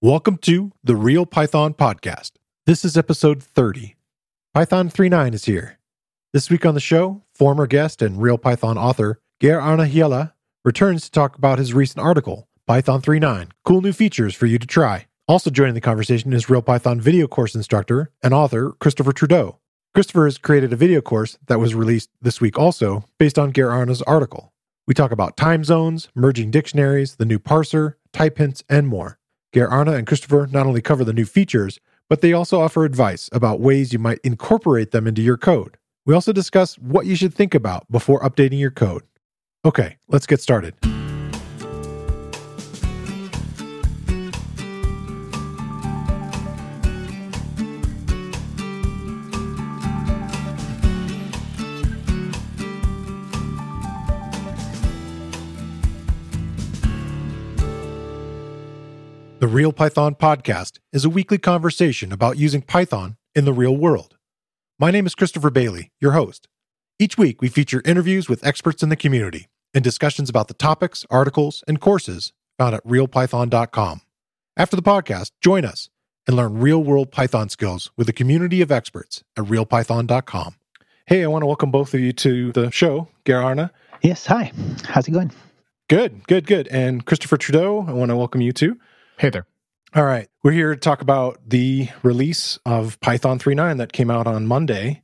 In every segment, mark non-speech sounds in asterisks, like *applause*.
Welcome to the Real Python Podcast. This is episode 30. Python 3.9 is here. This week on the show, former guest and Real Python author Geir Arne Hjelle returns to talk about his recent article, Python 3.9 Cool New Features for You to Try. Also joining the conversation is Real Python video course instructor and author Christopher Trudeau. Christopher has created a video course that was released this week also based on Geir Arne's article. We talk about time zones, merging dictionaries, the new parser, type hints, and more. Geir Arne and Christopher not only cover the new features, but they also offer advice about ways you might incorporate them into your code. We also discuss what you should think about before updating your code. Okay, let's get started. The Real Python Podcast is a weekly conversation about using Python in the real world. My name is Christopher Bailey, your host. Each week, we feature interviews with experts in the community and discussions about the topics, articles, and courses found at realpython.com. After the podcast, join us and learn real world Python skills with a community of experts at realpython.com. Hey, I want to welcome both of you to the show, Geir Arne. Yes, hi. How's it going? Good, good, good. And Christopher Trudeau, I want to welcome you too. Hey there. All right. We're here to talk about the release of Python 3.9 that came out on Monday.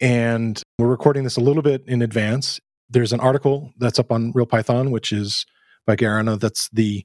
And we're recording this a little bit in advance. There's an article that's up on Real Python, which is by Geir Arne. That's the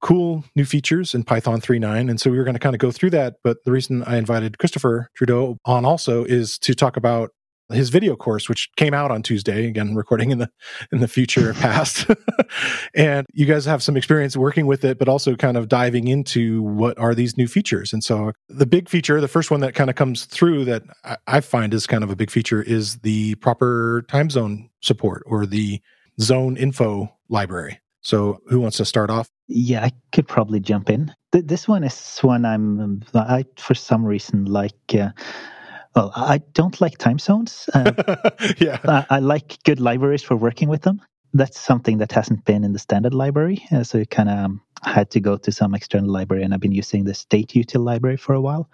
cool new features in Python 3.9. And so we were going to kind of go through that. But the reason I invited Christopher Trudeau on also is to talk about his video course, which came out on Tuesday. Again, recording in the in the future *laughs* past, *laughs* and you guys have some experience working with it, but also kind of diving into what are these new features. And so, the big feature, the first one that kind of comes through that I find is kind of a big feature, is the proper time zone support or the zone info library. So, who wants to start off? Yeah, I could probably jump in. This one is one I'm, I for some reason like. Uh, well, I don't like time zones. Uh, *laughs* yeah, I, I, like good libraries for working with them. That's something that hasn't been in the standard library, uh, so you kind of um, had to go to some external library, and I've been using the dateutil library for a while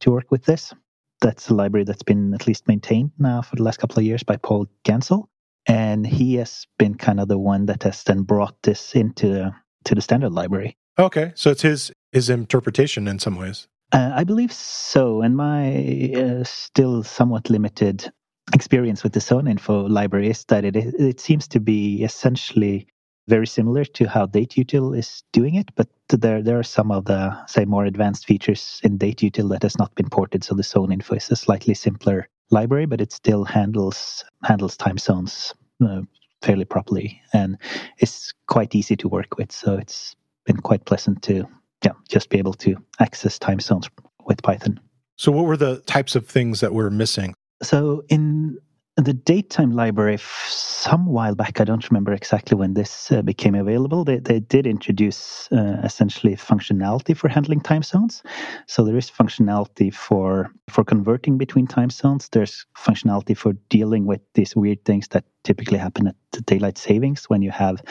to work with this. That's a library that's been at least maintained now for the last couple of years by Paul Ganssle, and he has been kind of the one that has then brought this into to the standard library. Okay, so it's his his interpretation in some ways. Uh, I believe so. And my uh, still somewhat limited experience with the Zone Info library is that it, it seems to be essentially very similar to how dateutil is doing it, but there there are some of the say more advanced features in dateutil that has not been ported. So the Zone Info is a slightly simpler library, but it still handles handles time zones uh, fairly properly and is quite easy to work with. So it's been quite pleasant to yeah, just be able to access time zones with Python. So, what were the types of things that were missing? So, in the datetime library, some while back, I don't remember exactly when this uh, became available. They, they did introduce uh, essentially functionality for handling time zones. So there is functionality for for converting between time zones. There's functionality for dealing with these weird things that typically happen at daylight savings when you have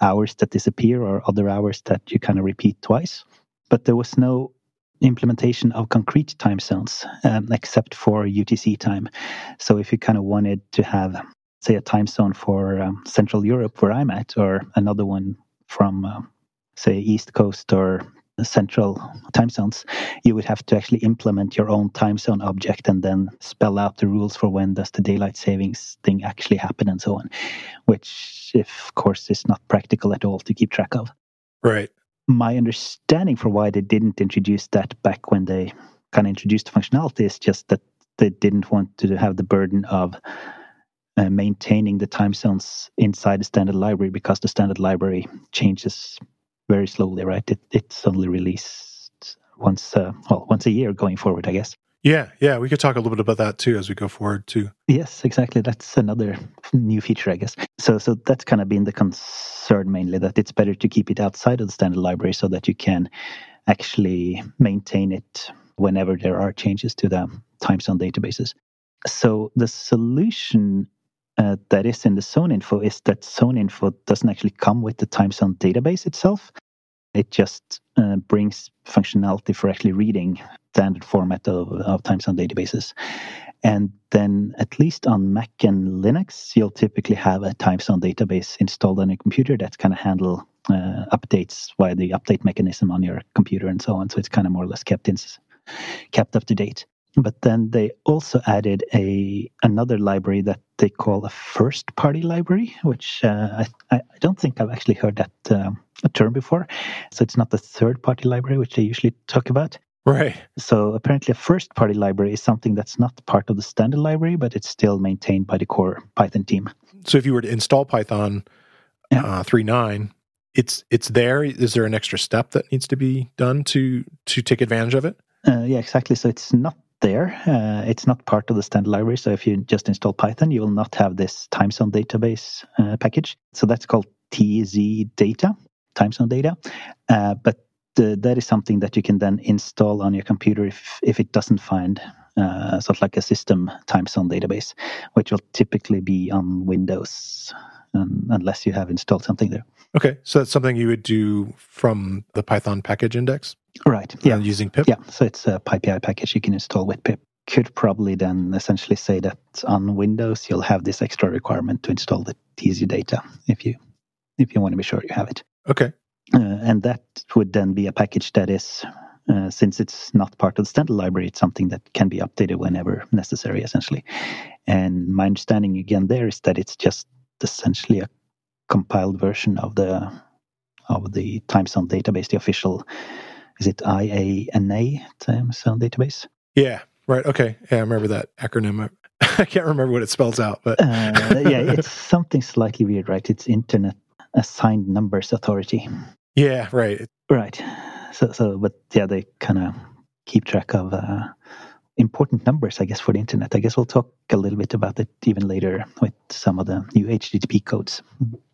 hours that disappear or other hours that you kind of repeat twice. But there was no implementation of concrete time zones um, except for UTC time. So if you kind of wanted to have, say, a time zone for um, Central Europe where I'm at, or another one from, uh, say, East Coast or central time zones, you would have to actually implement your own time zone object and then spell out the rules for when does the daylight savings thing actually happen and so on, which, of course, is not practical at all to keep track of. Right my understanding for why they didn't introduce that back when they kind of introduced the functionality is just that they didn't want to have the burden of uh, maintaining the time zones inside the standard library because the standard library changes very slowly, right? It, it's only released once, uh, well, once a year going forward, I guess. Yeah, yeah, we could talk a little bit about that too as we go forward too. Yes, exactly. That's another *laughs* new feature, I guess. So, so that's kind of been the concern mainly that it's better to keep it outside of the standard library so that you can actually maintain it whenever there are changes to the time zone databases. So, the solution uh, that is in the zone info is that zone info doesn't actually come with the time zone database itself. It just uh, brings functionality for actually reading standard format of, of databases. And then, at least on Mac and Linux, you'll typically have a time zone database installed on your computer that's kind of handle uh, updates via the update mechanism on your computer and so on. So it's kind of more or less kept in, kept up to date. But then they also added a another library that they call a first party library, which uh, I, I don't think I've actually heard that uh, a term before. So it's not the third party library, which they usually talk about. Right. So apparently, a first party library is something that's not part of the standard library, but it's still maintained by the core Python team. So if you were to install Python yeah. uh, 3.9, it's it's there. Is there an extra step that needs to be done to to take advantage of it? Uh, yeah, exactly. So it's not there. Uh, it's not part of the standard library. So if you just install Python, you will not have this time zone database uh, package. So that's called TZ data, time zone data. Uh, but that is something that you can then install on your computer if, if it doesn't find uh, sort of like a system time zone database, which will typically be on Windows um, unless you have installed something there. Okay, so that's something you would do from the Python package index? Right. Yeah. using pip? Yeah. So it's a PyPI package you can install with pip. Could probably then essentially say that on Windows you'll have this extra requirement to install the TZ data if you if you want to be sure you have it. Okay. Uh, and that would then be a package that is, uh, since it's not part of the standard library, it's something that can be updated whenever necessary, essentially. And my understanding again there is that it's just essentially a compiled version of the of the time zone database, the official is it IANA time zone database? Yeah, right. Okay, yeah, I remember that acronym. I *laughs* can't remember what it spells out, but uh, *laughs* yeah, it's something slightly weird, right? It's Internet Assigned Numbers Authority. Yeah, right. Right. So, so, but yeah, they kind of keep track of uh, important numbers, I guess, for the internet. I guess we'll talk a little bit about it even later with some of the new HTTP codes,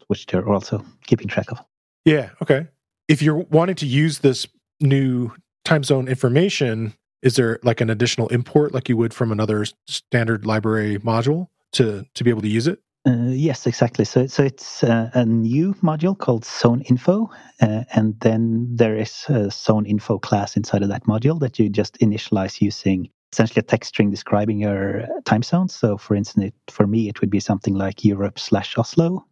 which they're also keeping track of. Yeah. Okay. If you're wanting to use this new time zone information, is there like an additional import like you would from another standard library module to to be able to use it? Uh, yes, exactly. So, so it's uh, a new module called Zone Info, uh, and then there is a Zone Info class inside of that module that you just initialize using essentially a text string describing your time zone. So, for instance, it, for me, it would be something like Europe slash Oslo,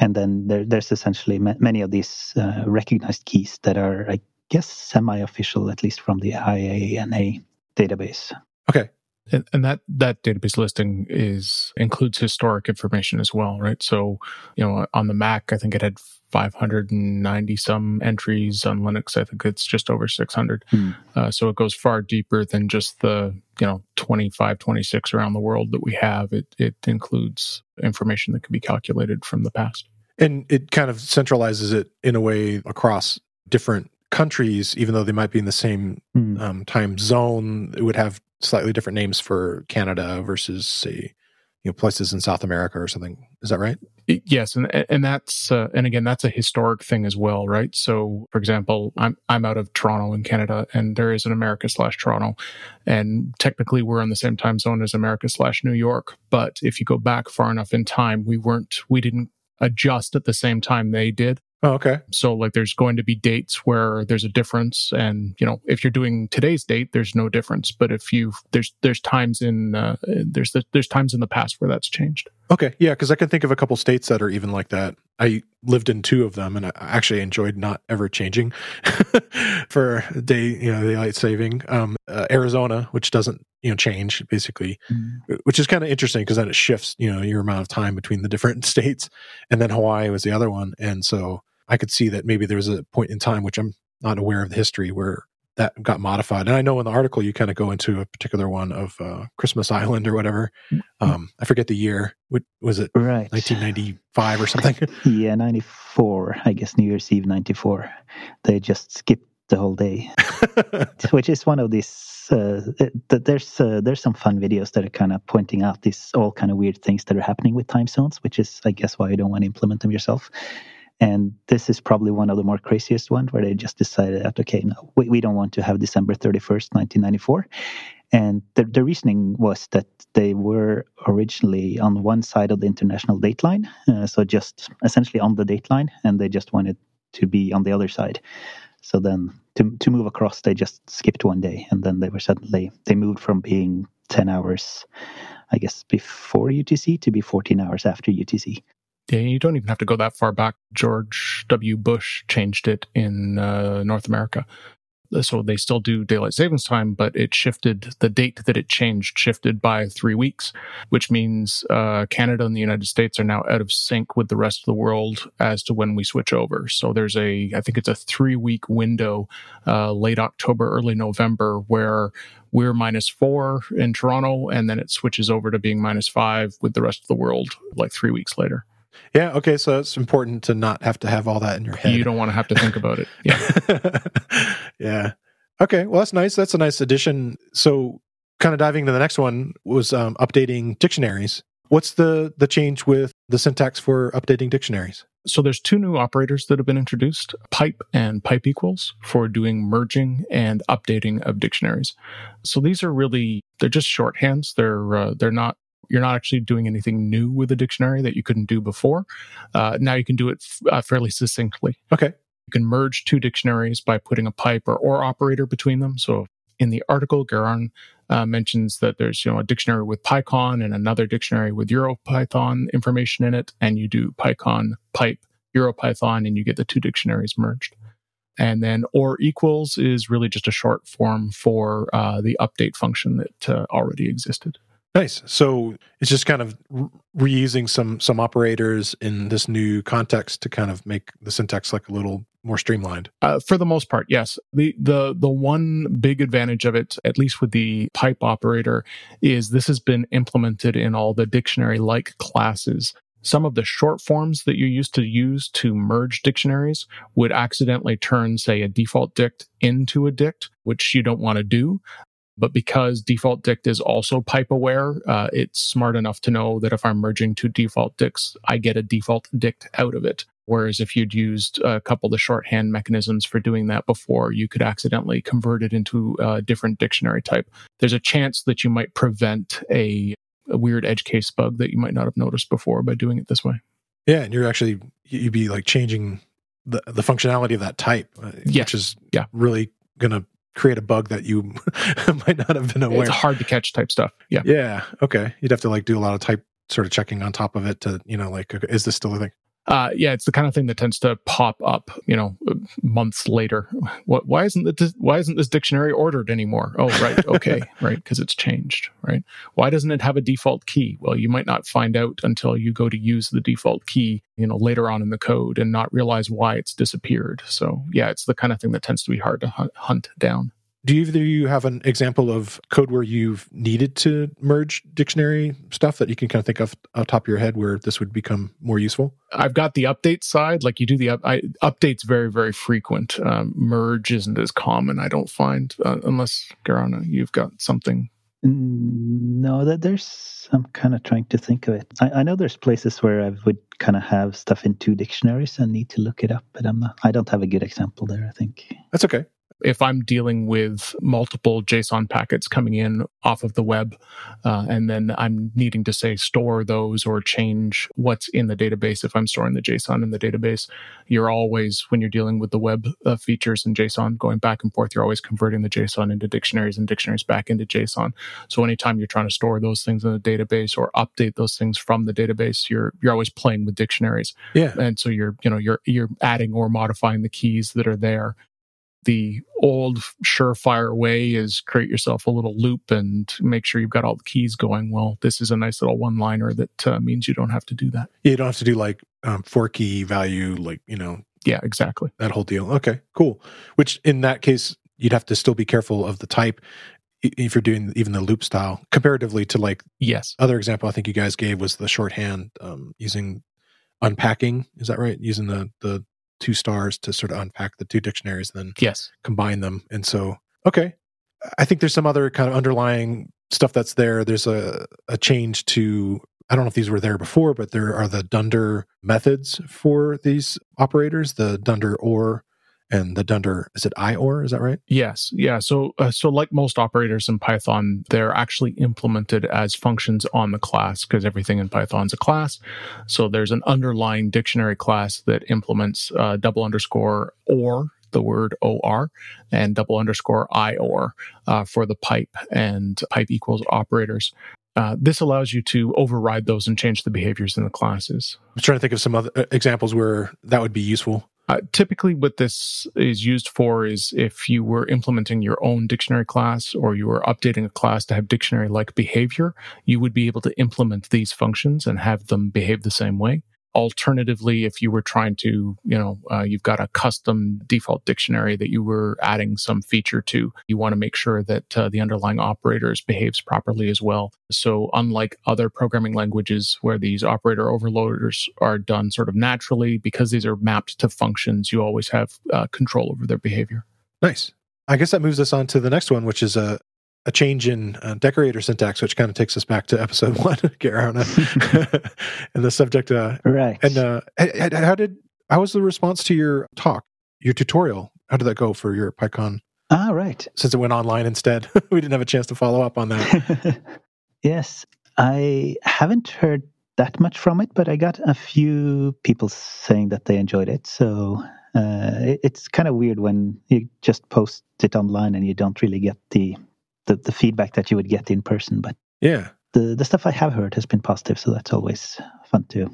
and then there, there's essentially ma- many of these uh, recognized keys that are, I guess, semi-official, at least from the IANA database. Okay, and, and that that database listing is includes historic information as well, right? So, you know, on the Mac, I think it had 590 some entries. On Linux, I think it's just over 600. Hmm. Uh, so it goes far deeper than just the you know 25, 26 around the world that we have. It it includes information that can be calculated from the past, and it kind of centralizes it in a way across different countries, even though they might be in the same mm. um, time zone, it would have slightly different names for Canada versus, say, you know, places in South America or something. Is that right? Yes, and and that's uh, and again that's a historic thing as well, right? So, for example, I'm I'm out of Toronto in Canada, and there is an America slash Toronto, and technically we're on the same time zone as America slash New York. But if you go back far enough in time, we weren't we didn't adjust at the same time they did. Oh, okay. So like there's going to be dates where there's a difference and you know if you're doing today's date there's no difference but if you there's there's times in uh, there's there's times in the past where that's changed. Okay. Yeah, cuz I can think of a couple states that are even like that. I lived in two of them and I actually enjoyed not ever changing *laughs* for day, you know, daylight saving. Um uh, Arizona, which doesn't, you know, change basically, mm-hmm. which is kind of interesting because then it shifts, you know, your amount of time between the different *laughs* states and then Hawaii was the other one and so I could see that maybe there was a point in time, which I'm not aware of the history, where that got modified. And I know in the article you kind of go into a particular one of uh, Christmas Island or whatever. Mm-hmm. Um, I forget the year. What was it? Right, 1995 or *laughs* something. yeah, 94. I guess New Year's Eve 94. They just skipped the whole day, *laughs* which is one of these. Uh, there's uh, there's some fun videos that are kind of pointing out these all kind of weird things that are happening with time zones, which is I guess why you don't want to implement them yourself. And this is probably one of the more craziest ones where they just decided that, okay, no, we, we don't want to have December 31st, 1994. And the, the reasoning was that they were originally on one side of the international dateline, uh, so just essentially on the dateline, and they just wanted to be on the other side. So then to to move across, they just skipped one day, and then they were suddenly they moved from being ten hours, I guess, before UTC to be fourteen hours after UTC. Yeah, you don't even have to go that far back. George W. Bush changed it in uh, North America so they still do daylight savings time, but it shifted the date that it changed shifted by three weeks, which means uh, Canada and the United States are now out of sync with the rest of the world as to when we switch over. So there's a, I think it's a three week window, uh, late October, early November, where we're minus four in Toronto, and then it switches over to being minus five with the rest of the world like three weeks later. Yeah. Okay. So it's important to not have to have all that in your head. You don't want to have to think about it. Yeah. *laughs* yeah. Okay. Well, that's nice. That's a nice addition. So, kind of diving into the next one was um, updating dictionaries. What's the the change with the syntax for updating dictionaries? So there's two new operators that have been introduced, pipe and pipe equals for doing merging and updating of dictionaries. So these are really they're just shorthands. They're uh, they're not you're not actually doing anything new with a dictionary that you couldn't do before. Uh, now you can do it f- uh, fairly succinctly. Okay. You can merge two dictionaries by putting a pipe or or operator between them. So in the article, Geir Arne uh, mentions that there's you know a dictionary with PyCon and another dictionary with EuroPython information in it, and you do PyCon pipe EuroPython, and you get the two dictionaries merged. And then or equals is really just a short form for uh, the update function that uh, already existed. Nice. So it's just kind of reusing some some operators in this new context to kind of make the syntax like a little more streamlined. Uh, for the most part, yes. The the the one big advantage of it, at least with the pipe operator, is this has been implemented in all the dictionary like classes. Some of the short forms that you used to use to merge dictionaries would accidentally turn, say, a default dict into a dict, which you don't want to do. But because default dict is also pipe aware, uh, it's smart enough to know that if I'm merging two default dicts, I get a default dict out of it. Whereas if you'd used a couple of the shorthand mechanisms for doing that before, you could accidentally convert it into a different dictionary type. There's a chance that you might prevent a, a weird edge case bug that you might not have noticed before by doing it this way. Yeah, and you're actually you'd be like changing the the functionality of that type, uh, yeah. which is yeah. really going to create a bug that you *laughs* might not have been aware. It's hard to catch type stuff. Yeah. Yeah. Okay. You'd have to like do a lot of type sort of checking on top of it to, you know, like, is this still a thing? Uh, yeah, it's the kind of thing that tends to pop up, you know, months later. What? Why isn't this? Why isn't this dictionary ordered anymore? Oh, right, okay, *laughs* right, because it's changed, right? Why doesn't it have a default key? Well, you might not find out until you go to use the default key, you know, later on in the code and not realize why it's disappeared. So, yeah, it's the kind of thing that tends to be hard to hunt, hunt down. Do either you have an example of code where you've needed to merge dictionary stuff that you can kind of think of off top of your head where this would become more useful? I've got the update side, like you do the up, I, updates very very frequent. Um, merge isn't as common, I don't find, uh, unless Geir Arne, you've got something. No, that there's. I'm kind of trying to think of it. I, I know there's places where I would kind of have stuff in two dictionaries and need to look it up, but I'm not. I don't have a good example there. I think that's okay if I'm dealing with multiple JSON packets coming in off of the web, uh, and then I'm needing to say store those or change what's in the database, if I'm storing the JSON in the database, you're always, when you're dealing with the web uh, features in JSON going back and forth, you're always converting the JSON into dictionaries and dictionaries back into JSON. So anytime you're trying to store those things in the database or update those things from the database, you're, you're always playing with dictionaries. Yeah. And so you're, you know, you're, you're adding or modifying the keys that are there the old surefire way is create yourself a little loop and make sure you've got all the keys going. Well, this is a nice little one liner that uh, means you don't have to do that. You don't have to do like um, for key value, like, you know. Yeah, exactly. That whole deal. Okay, cool. Which in that case, you'd have to still be careful of the type if you're doing even the loop style comparatively to like yes other example i think you guys gave was the shorthand um, using unpacking is that right using the the two stars to sort of unpack the two dictionaries, and then yes, combine them. And so, okay, I think there's some other kind of underlying stuff that's there. There's a a change to I don't know if these were there before, but there are the Dunder methods for these operators, the Dunder or and the dunder is it IOR? Is that right? Yes. Yeah. So, uh, so like most operators in Python, they're actually implemented as functions on the class because everything in Python is a class. So there's an underlying dictionary class that implements uh, double underscore or the word or and double underscore ior uh, for the pipe and pipe equals operators. Uh, this allows you to override those and change the behaviors in the classes. I'm trying to think of some other uh, examples where that would be useful. Uh, typically, what this is used for is if you were implementing your own dictionary class or you were updating a class to have dictionary like behavior, you would be able to implement these functions and have them behave the same way. Alternatively, if you were trying to, you know, uh, you've got a custom default dictionary that you were adding some feature to, you want to make sure that uh, the underlying operators behaves properly as well. So, unlike other programming languages where these operator overloaders are done sort of naturally, because these are mapped to functions, you always have uh, control over their behavior. Nice. I guess that moves us on to the next one, which is a a change in uh, decorator syntax, which kind of takes us back to episode *laughs* one, Geir Arne, *laughs* and the subject. Uh, right. And uh, how did how was the response to your talk, your tutorial? How did that go for your PyCon? Ah, right. Since it went online instead, *laughs* we didn't have a chance to follow up on that. yes, I haven't heard that much from it, but I got a few people saying that they enjoyed it. So uh, it, it's kind of weird when you just post it online and you don't really get the the, the feedback that you would get in person. But yeah, the the stuff I have heard has been positive, so that's always fun to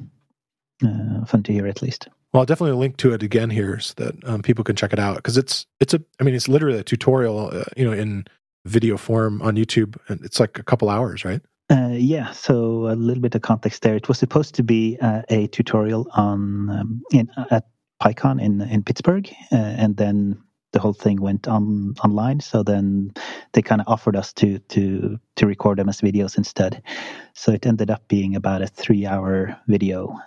uh, fun to hear at least. Well, I'll definitely link to it again here so that um, people can check it out because it's it's a I mean it's literally a tutorial, uh, you know, in video form on YouTube, and it's like a couple hours, right? Uh, yeah, so a little bit of context there. It was supposed to be uh, a tutorial on um, in at PyCon in in Pittsburgh, uh, and then the whole thing went on online. So then they kind of offered us to to to record them as videos instead. So it ended up being about a three hour video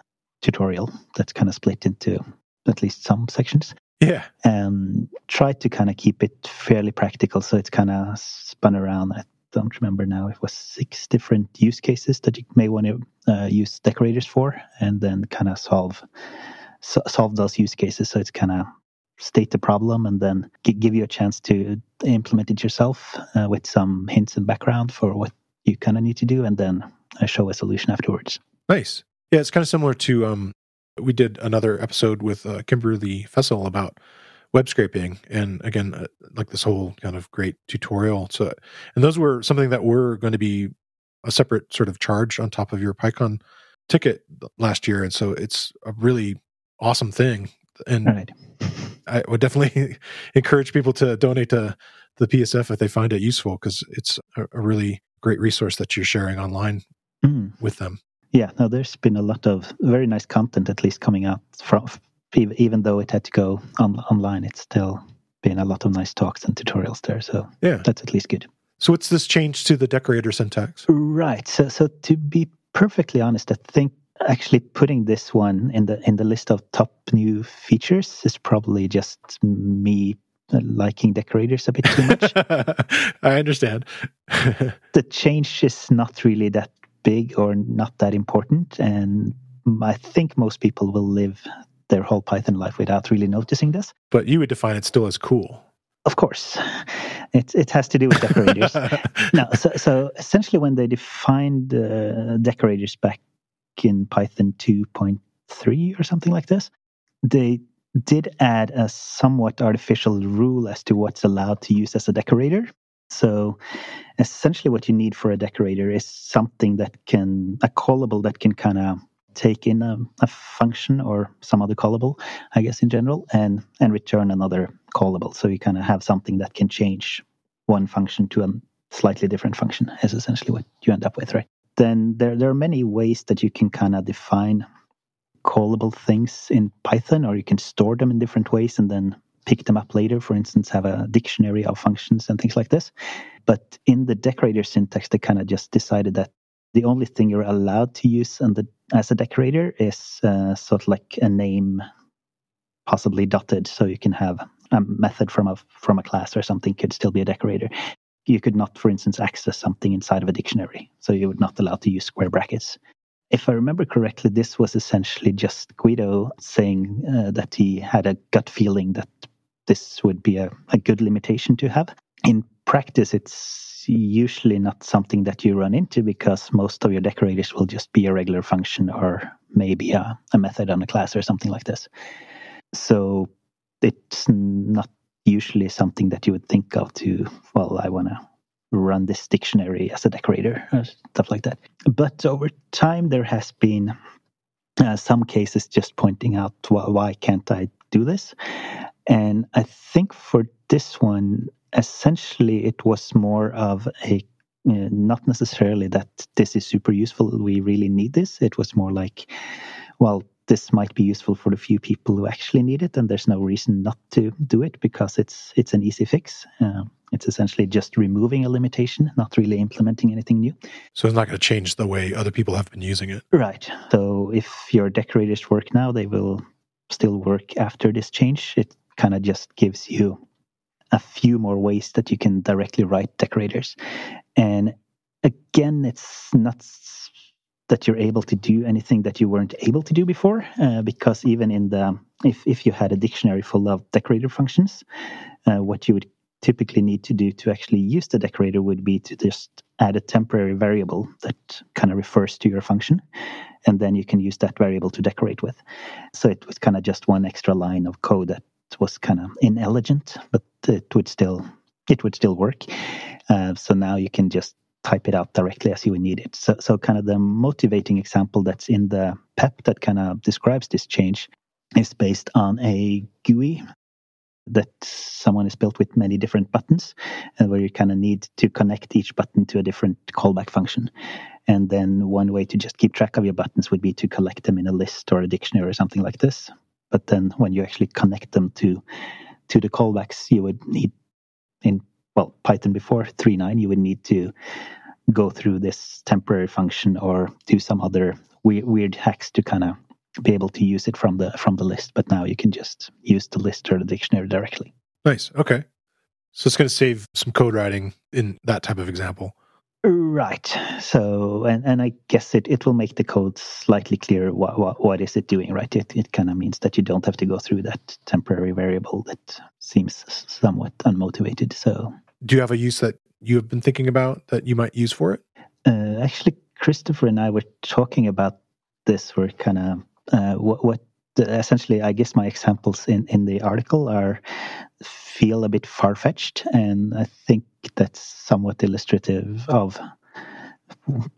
tutorial that's kind of split into at least some sections. Yeah. And tried to kind of keep it fairly practical. So it's kind of spun around. I don't remember now. It was six different use cases that you may want to uh, use decorators for, and then kind of solve so, solve those use cases. So it's kind of state the problem and then give you a chance to implement it yourself uh, with some hints and background for what you kind of need to do and then uh, show a solution afterwards. Nice. Yeah, it's kind of similar to um, we did another episode with uh, Kimberly Fessel about web scraping and again uh, like this whole kind of great tutorial so and those were something that were going to be a separate sort of charge on top of your pycon ticket last year and so it's a really awesome thing and right. *laughs* I would definitely *laughs* encourage people to donate to the PSF if they find it useful because it's a, a, really great resource that you're sharing online mm. with them. Yeah, no, there's been a lot of very nice content at least coming out from even though it had to go on, online. It's still been a lot of nice talks and tutorials there, so yeah, that's at least good. So, what's this change to the decorator syntax? Right. So, so to be perfectly honest, I think actually putting this one in the in the list of top new features is probably just me liking decorators a bit too much. *laughs* I understand. *laughs* the change is not really that big or not that important, and I think most people will live their whole Python life without really noticing this. But you would define it still as cool. Of course, it it has to do with decorators. *laughs* no, so, so essentially, when they defined uh, decorators back in Python 2.3 or something like this, they did add a somewhat artificial rule as to what's allowed to use as a decorator. So essentially what you need for a decorator is something that can, a callable that can kind of take in a, a, function or some other callable, I guess in general, and, and return another callable. So you kind of have something that can change one function to a slightly different function is essentially what you end up with, right? Then there, there are many ways that you can kind of define callable things in Python, or you can store them in different ways and then pick them up later. For instance, have a dictionary of functions and things like this. But in the decorator syntax, they kind of just decided that the only thing you're allowed to use the, as a decorator is uh, sort of like a name, possibly dotted, so you can have a method from a from a class or something could still be a decorator you could not, for instance, access something inside of a dictionary. So you would not allow to use square brackets. If I remember correctly, this was essentially just Guido saying uh, that he had a gut feeling that this would be a, a good limitation to have. In practice, it's usually not something that you run into because most of your decorators will just be a regular function or maybe a, a method on a class or something like this. So it's not usually something that you would think of to, well, I want to run this dictionary as a decorator or stuff like that. But over time, there has been uh, some cases just pointing out why, why can't I do this? And I think for this one, essentially, it was more of a uh, not necessarily that this is super useful. We really need this. It was more like, well, this might be useful for the few people who actually need it, and there's no reason not to do it because it's it's an easy fix. Uh, it's essentially just removing a limitation, not really implementing anything new. So it's not going to change the way other people have been using it. Right. So if your decorators work now, they will still work after this change. It kind of just gives you a few more ways that you can directly write decorators. And again, it's not that you're able to do anything that you weren't able to do before, uh, because even in the if if you had a dictionary full of decorator functions, uh, what you would typically need to do to actually use the decorator would be to just add a temporary variable that kind of refers to your function, and then you can use that variable to decorate with. So it was kind of just one extra line of code that was kind of inelegant, but it would still it would still work. Uh, so now you can just type it out directly as you would need it. So, so kind of the motivating example that's in the PEP that kind of describes this change is based on a GUI that someone has built with many different buttons, and where you kind of need to connect each button to a different callback function. And then one way to just keep track of your buttons would be to collect them in a list or a dictionary or something like this. But then when you actually connect them to to the callbacks, you would need in well Python before 3.9, you would need to go through this temporary function or do some other weird, weird hacks to kind of be able to use it from the from the list. But now you can just use the list or the dictionary directly. Nice. Okay. So it's going to save some code writing in that type of example. Right. So, and, and I guess it, it will make the code slightly clearer. What, what, what is it doing, right? It, it kind of means that you don't have to go through that temporary variable that seems somewhat unmotivated. So, do you have a use that you have been thinking about that you might use for it? Uh, actually, Christopher and I were talking about this. We're kind of uh, what, what essentially, I guess my examples in, in the article are feel a bit far fetched, and I think that's somewhat illustrative of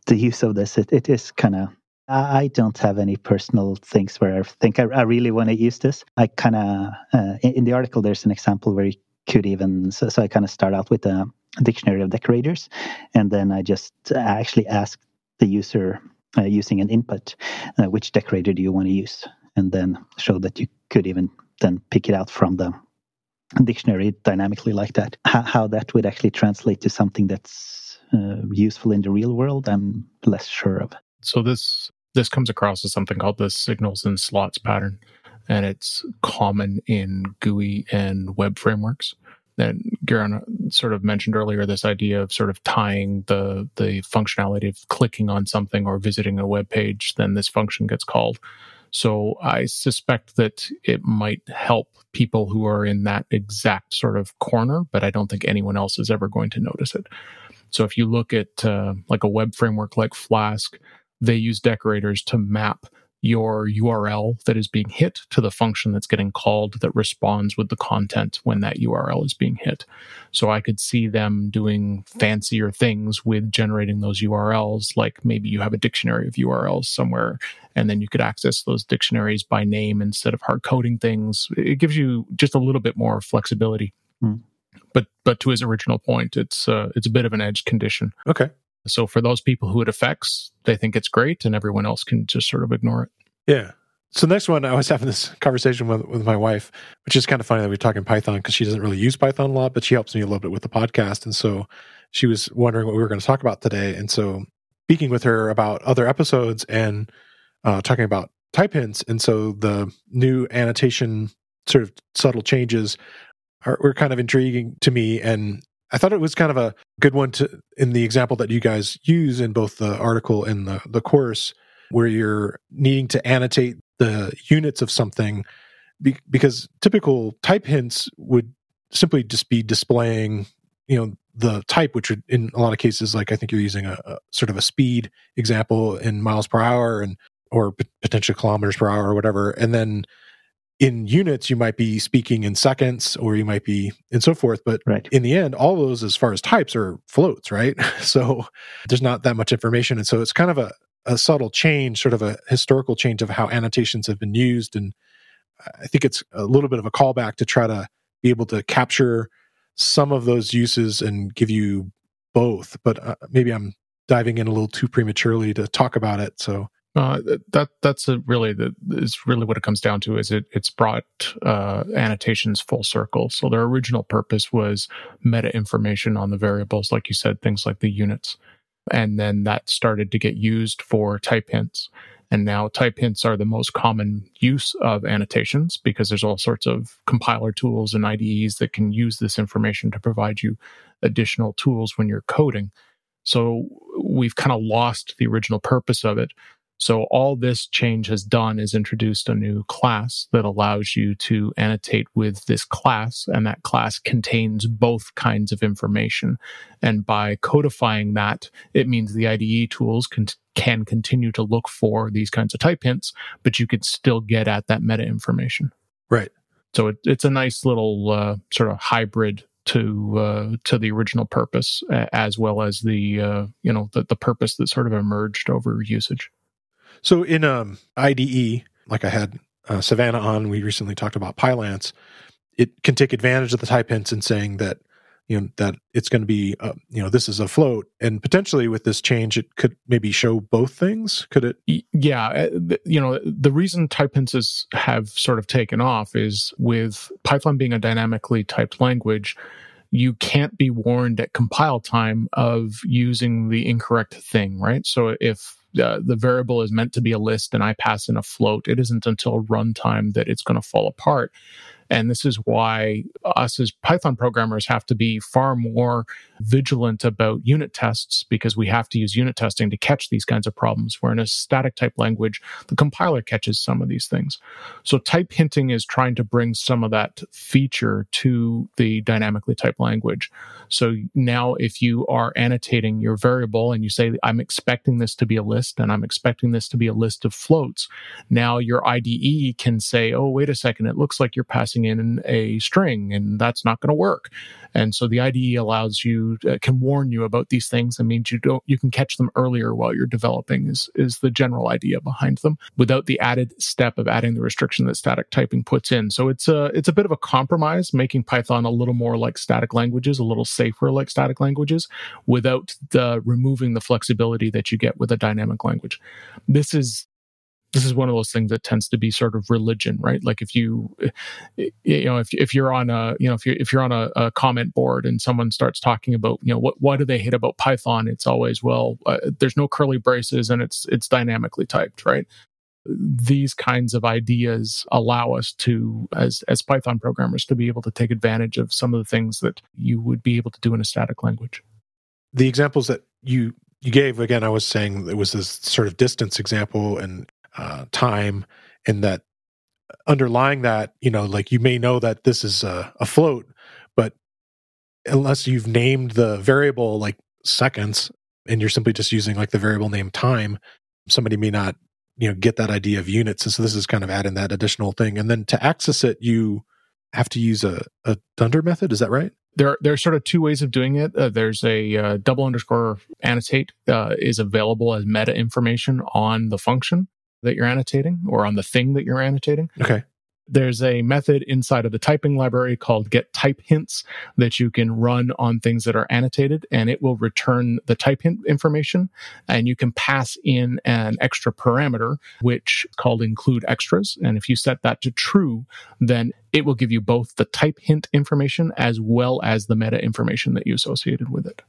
the use of this. It, it is kind of I don't have any personal things where I think I, I really want to use this. I kind of uh, in, in, the article there's an example where you could even so, so I kind of start out with a dictionary of decorators, and then I just actually ask the user uh, using an input, uh, which decorator do you want to use, and then show that you could even then pick it out from the dictionary dynamically like that. How, how that would actually translate to something that's uh, useful in the real world, I'm less sure of. So this this comes across as something called the signals and slots pattern, and it's common in GUI and web frameworks that Geir Arne sort of mentioned earlier, this idea of sort of tying the the functionality of clicking on something or visiting a web page, then this function gets called. So I suspect that it might help people who are in that exact sort of corner, but I don't think anyone else is ever going to notice it. So if you look at uh, like a web framework like Flask, they use decorators to map your URL that is being hit to the function that's getting called that responds with the content when that URL is being hit. So I could see them doing fancier things with generating those URLs, like maybe you have a dictionary of URLs somewhere, and then you could access those dictionaries by name instead of hard coding things. It gives you just a little bit more flexibility. Hmm. But but to his original point, it's uh, it's a bit of an edge condition. Okay. So for those people who it affects, they think it's great, and everyone else can just sort of ignore it. Yeah. So next one, I was having this conversation with, with my wife, which is kind of funny that we're talking Python because she doesn't really use Python a lot, but she helps me a little bit with the podcast. And so she was wondering what we were going to talk about today. And so speaking with her about other episodes and uh, talking about type hints. And so the new annotation sort of subtle changes are, were kind of intriguing to me. And I thought it was kind of a good one to in the example that you guys use in both the article and the, the course, where you're needing to annotate the units of something be, because typical type hints would simply just be displaying, you know, the type, which would, in a lot of cases, like I think you're using a, a sort of a speed example in miles per hour and or p- potentially kilometers per hour or whatever, and then in units you might be speaking in seconds or you might be and so forth but right. in the end all those as far as types are floats right? *laughs* So there's not that much information. And so it's kind of a, a subtle change sort of a historical change of how annotations have been used. And i think it's a little bit of a callback to try to be able to capture some of those uses and give you both. But uh, maybe i'm diving in a little too prematurely to talk about it. So uh, that that's a really the is really what it comes down to is it it's brought uh, annotations full circle. So their original purpose was meta information on the variables, like you said, things like the units, and then that started to get used for type hints. And now type hints are the most common use of annotations because there's all sorts of compiler tools and IDEs that can use this information to provide you additional tools when you're coding. So we've kind of lost the original purpose of it. So all this change has done is introduced a new class that allows you to annotate with this class, and that class contains both kinds of information. And by codifying that, it means the IDE tools can can continue to look for these kinds of type hints, but you can still get at that meta information. Right. So it, it's a nice little uh, sort of hybrid to uh, to the original purpose, as well as the uh, you know the, the purpose that sort of emerged over usage. So in um, IDE, like I had uh, Savannah on, we recently talked about Pylance. It can take advantage of the type hints and saying that you know that it's going to be uh, you know this is a float and potentially with this change it could maybe show both things could it yeah uh, you know the reason type hints have sort of taken off is with python being a dynamically typed language you can't be warned at compile time of using the incorrect thing right so if uh, the variable is meant to be a list and I pass in a float, it isn't until runtime that it's going to fall apart. And this is why us as Python programmers have to be far more vigilant about unit tests because we have to use unit testing to catch these kinds of problems. Where in a static type language, the compiler catches some of these things. So type hinting is trying to bring some of that feature to the dynamically typed language. So now if you are annotating your variable and you say, I'm expecting this to be a list and I'm expecting this to be a list of floats, now your IDE can say, oh, wait a second, it looks like you're passing passing in a string, and that's not going to work. And so the IDE allows you uh, can warn you about these things and means you don't you can catch them earlier while you're developing is is the general idea behind them without the added step of adding the restriction that static typing puts in. So it's a it's a bit of a compromise, making Python a little more like static languages, a little safer like static languages, without the removing the flexibility that you get with a dynamic language. This is this is one of those things that tends to be sort of religion, right? Like if you, you know, if if you're on a, you know, if you're if you're on a, a comment board and someone starts talking about, you know, what what do they hate about Python? It's always well, uh, there's no curly braces and it's it's dynamically typed, right? These kinds of ideas allow us to, as as Python programmers, to be able to take advantage of some of the things that you would be able to do in a static language. The examples that you you gave again, I was saying it was this sort of distance example and uh, time and that underlying that you know like you may know that this is a, a float but unless you've named the variable like seconds and you're simply just using like the variable name time somebody may not you know get that idea of units. And so this is kind of adding that additional thing. And then to access it you have to use a, a dunder method. Is that right? There there are sort of two ways of doing it. Uh, there's a uh, double underscore annotate uh, is available as meta information on the function, that you're annotating or on the thing that you're annotating. Okay. There's a method inside of the typing library called get type hints that you can run on things that are annotated and it will return the type hint information and you can pass in an extra parameter which called include extras and if you set that to true then it will give you both the type hint information as well as the meta information that you associated with it.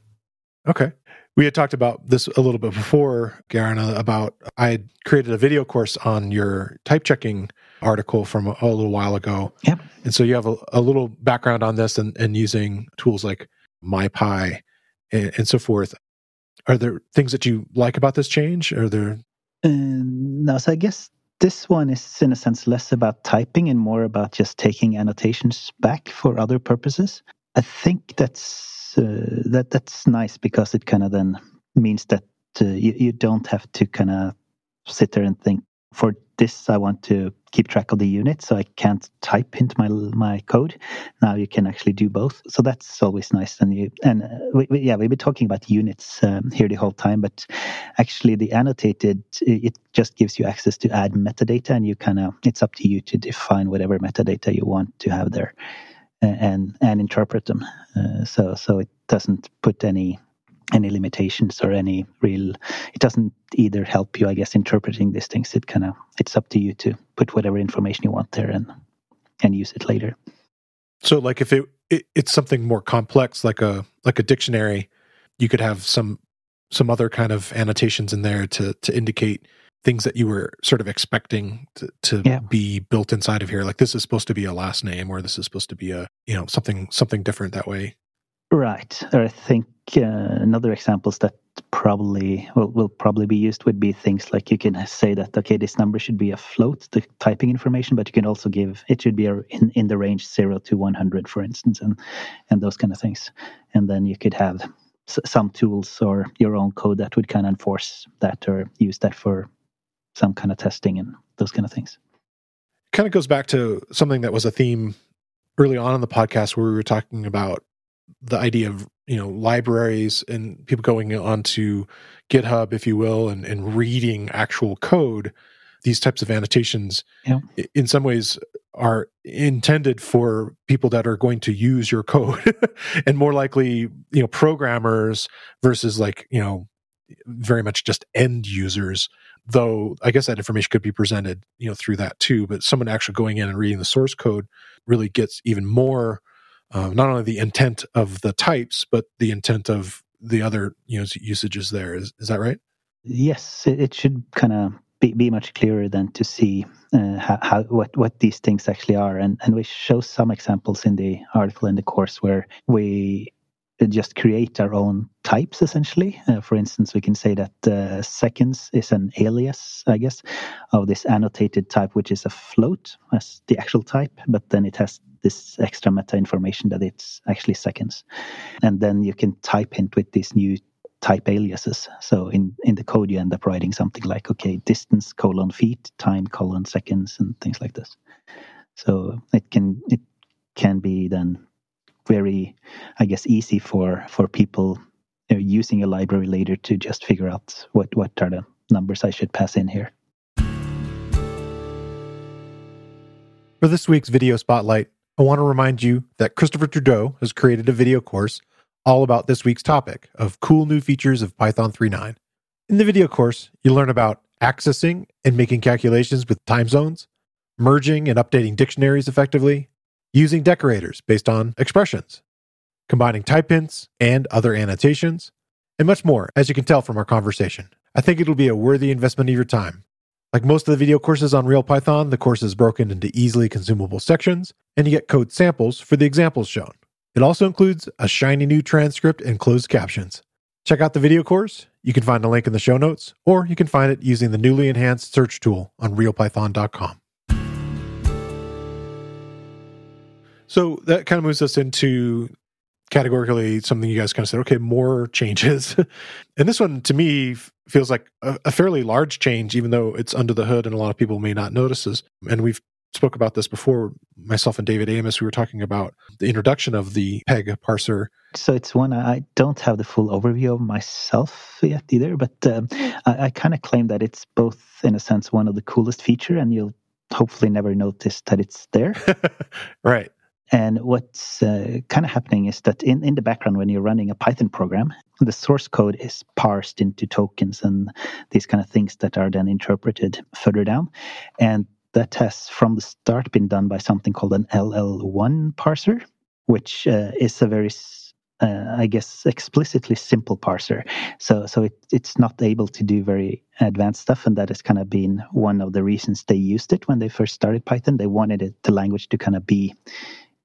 Okay. We had talked about this a little bit before, Geir Arne, about I had created a video course on your type checking article from a, a little while ago. Yep. And so you have a, a little background on this and, and using tools like MyPy and, and, so forth. Are there things that you like about this change? Are there? Uh, no, so I guess this one is in a sense less about typing and more about just taking annotations back for other purposes. I think that's uh, that that's nice because it kind of then means that uh, you, you don't have to kind of sit there and think for this I want to keep track of the unit, so I can't type into my my code. Now you can actually do both, so that's always nice. And you and uh, we, we, yeah, we've been talking about units um, here the whole time, but actually the annotated it just gives you access to add metadata, and you kind of it's up to you to define whatever metadata you want to have there, and and interpret them. Uh, so so it doesn't put any any limitations or any real it doesn't either help you i guess interpreting these things it kind of it's up to you to put whatever information you want there and and use it later so like if it, it it's something more complex like a like a dictionary you could have some some other kind of annotations in there to to indicate things that you were sort of expecting to, to yeah. be built inside of here like this is supposed to be a last name or this is supposed to be a you know something something different that way Right. Or I think uh, another examples that probably will, will probably be used would be things like you can say that okay this number should be a float the typing information but you can also give it should be a, in in the range 0 to 100 for instance and and those kind of things and then you could have s- some tools or your own code that would kind of enforce that or use that for some kind of testing and those kind of things kind of goes back to something that was a theme early on in the podcast where we were talking about the idea of you know libraries and people going onto GitHub, if you will, and, and reading actual code. These types of annotations, yeah. in some ways, are intended for people that are going to use your code, *laughs* and more likely, you know, programmers versus like you know, very much just end users. Though I guess that information could be presented, you know, through that too. But someone actually going in and reading the source code really gets even more uh, not only the intent of the types, but the intent of the other you know usages there. Is is that right? Yes, it should kind of be, be much clearer than to see uh, how, how, what what these things actually are, and and we show some examples in the article in the course where we just create our own types essentially. Uh, for instance, we can say that uh, seconds is an alias, I guess, of this annotated type, which is a float as the actual type, but then it has this extra meta information that it's actually seconds. And then you can type hint with these new type aliases. So in, in the code, you end up writing something like, okay, distance colon feet, time colon seconds, and things like this. So it can it can be then very, I guess, easy for for people using a library later to just figure out what what are the numbers I should pass in here. For this week's video spotlight, I want to remind you that Christopher Trudeau has created a video course all about this week's topic of cool new features of Python 3.9. In the video course, you learn about accessing and making calculations with time zones, merging and updating dictionaries effectively, using decorators based on expressions, combining type hints and other annotations, and much more, as you can tell from our conversation. I think it'll be a worthy investment of your time. Like most of the video courses on Real Python, the course is broken into easily consumable sections, and you get code samples for the examples shown. It also includes a shiny new transcript and closed captions. Check out the video course. You can find a link in the show notes, or you can find it using the newly enhanced search tool on realpython.com. So that kind of moves us into categorically something you guys kind of said, okay, more changes. *laughs* and this one to me feels like a, a, fairly large change, even though it's under the hood and a lot of people may not notice this. And we've spoke about this before. Myself and David Amos, we were talking about the introduction of the PEG parser. So it's one I don't have the full overview of myself yet either, but um, I, I kind of claim that it's both, in a sense, one of the coolest feature, and you'll hopefully never notice that it's there. *laughs* right. And what's uh, kind of happening is that in, in the background, when you're running a Python program, the source code is parsed into tokens and these kind of things that are then interpreted further down. And that has from the start been done by something called an LL1 parser, which uh, is a very uh, I guess explicitly simple parser. So so it, it's not able to do very advanced stuff, and that has kind of been one of the reasons they used it when they first started Python. They wanted it, the language to kind of be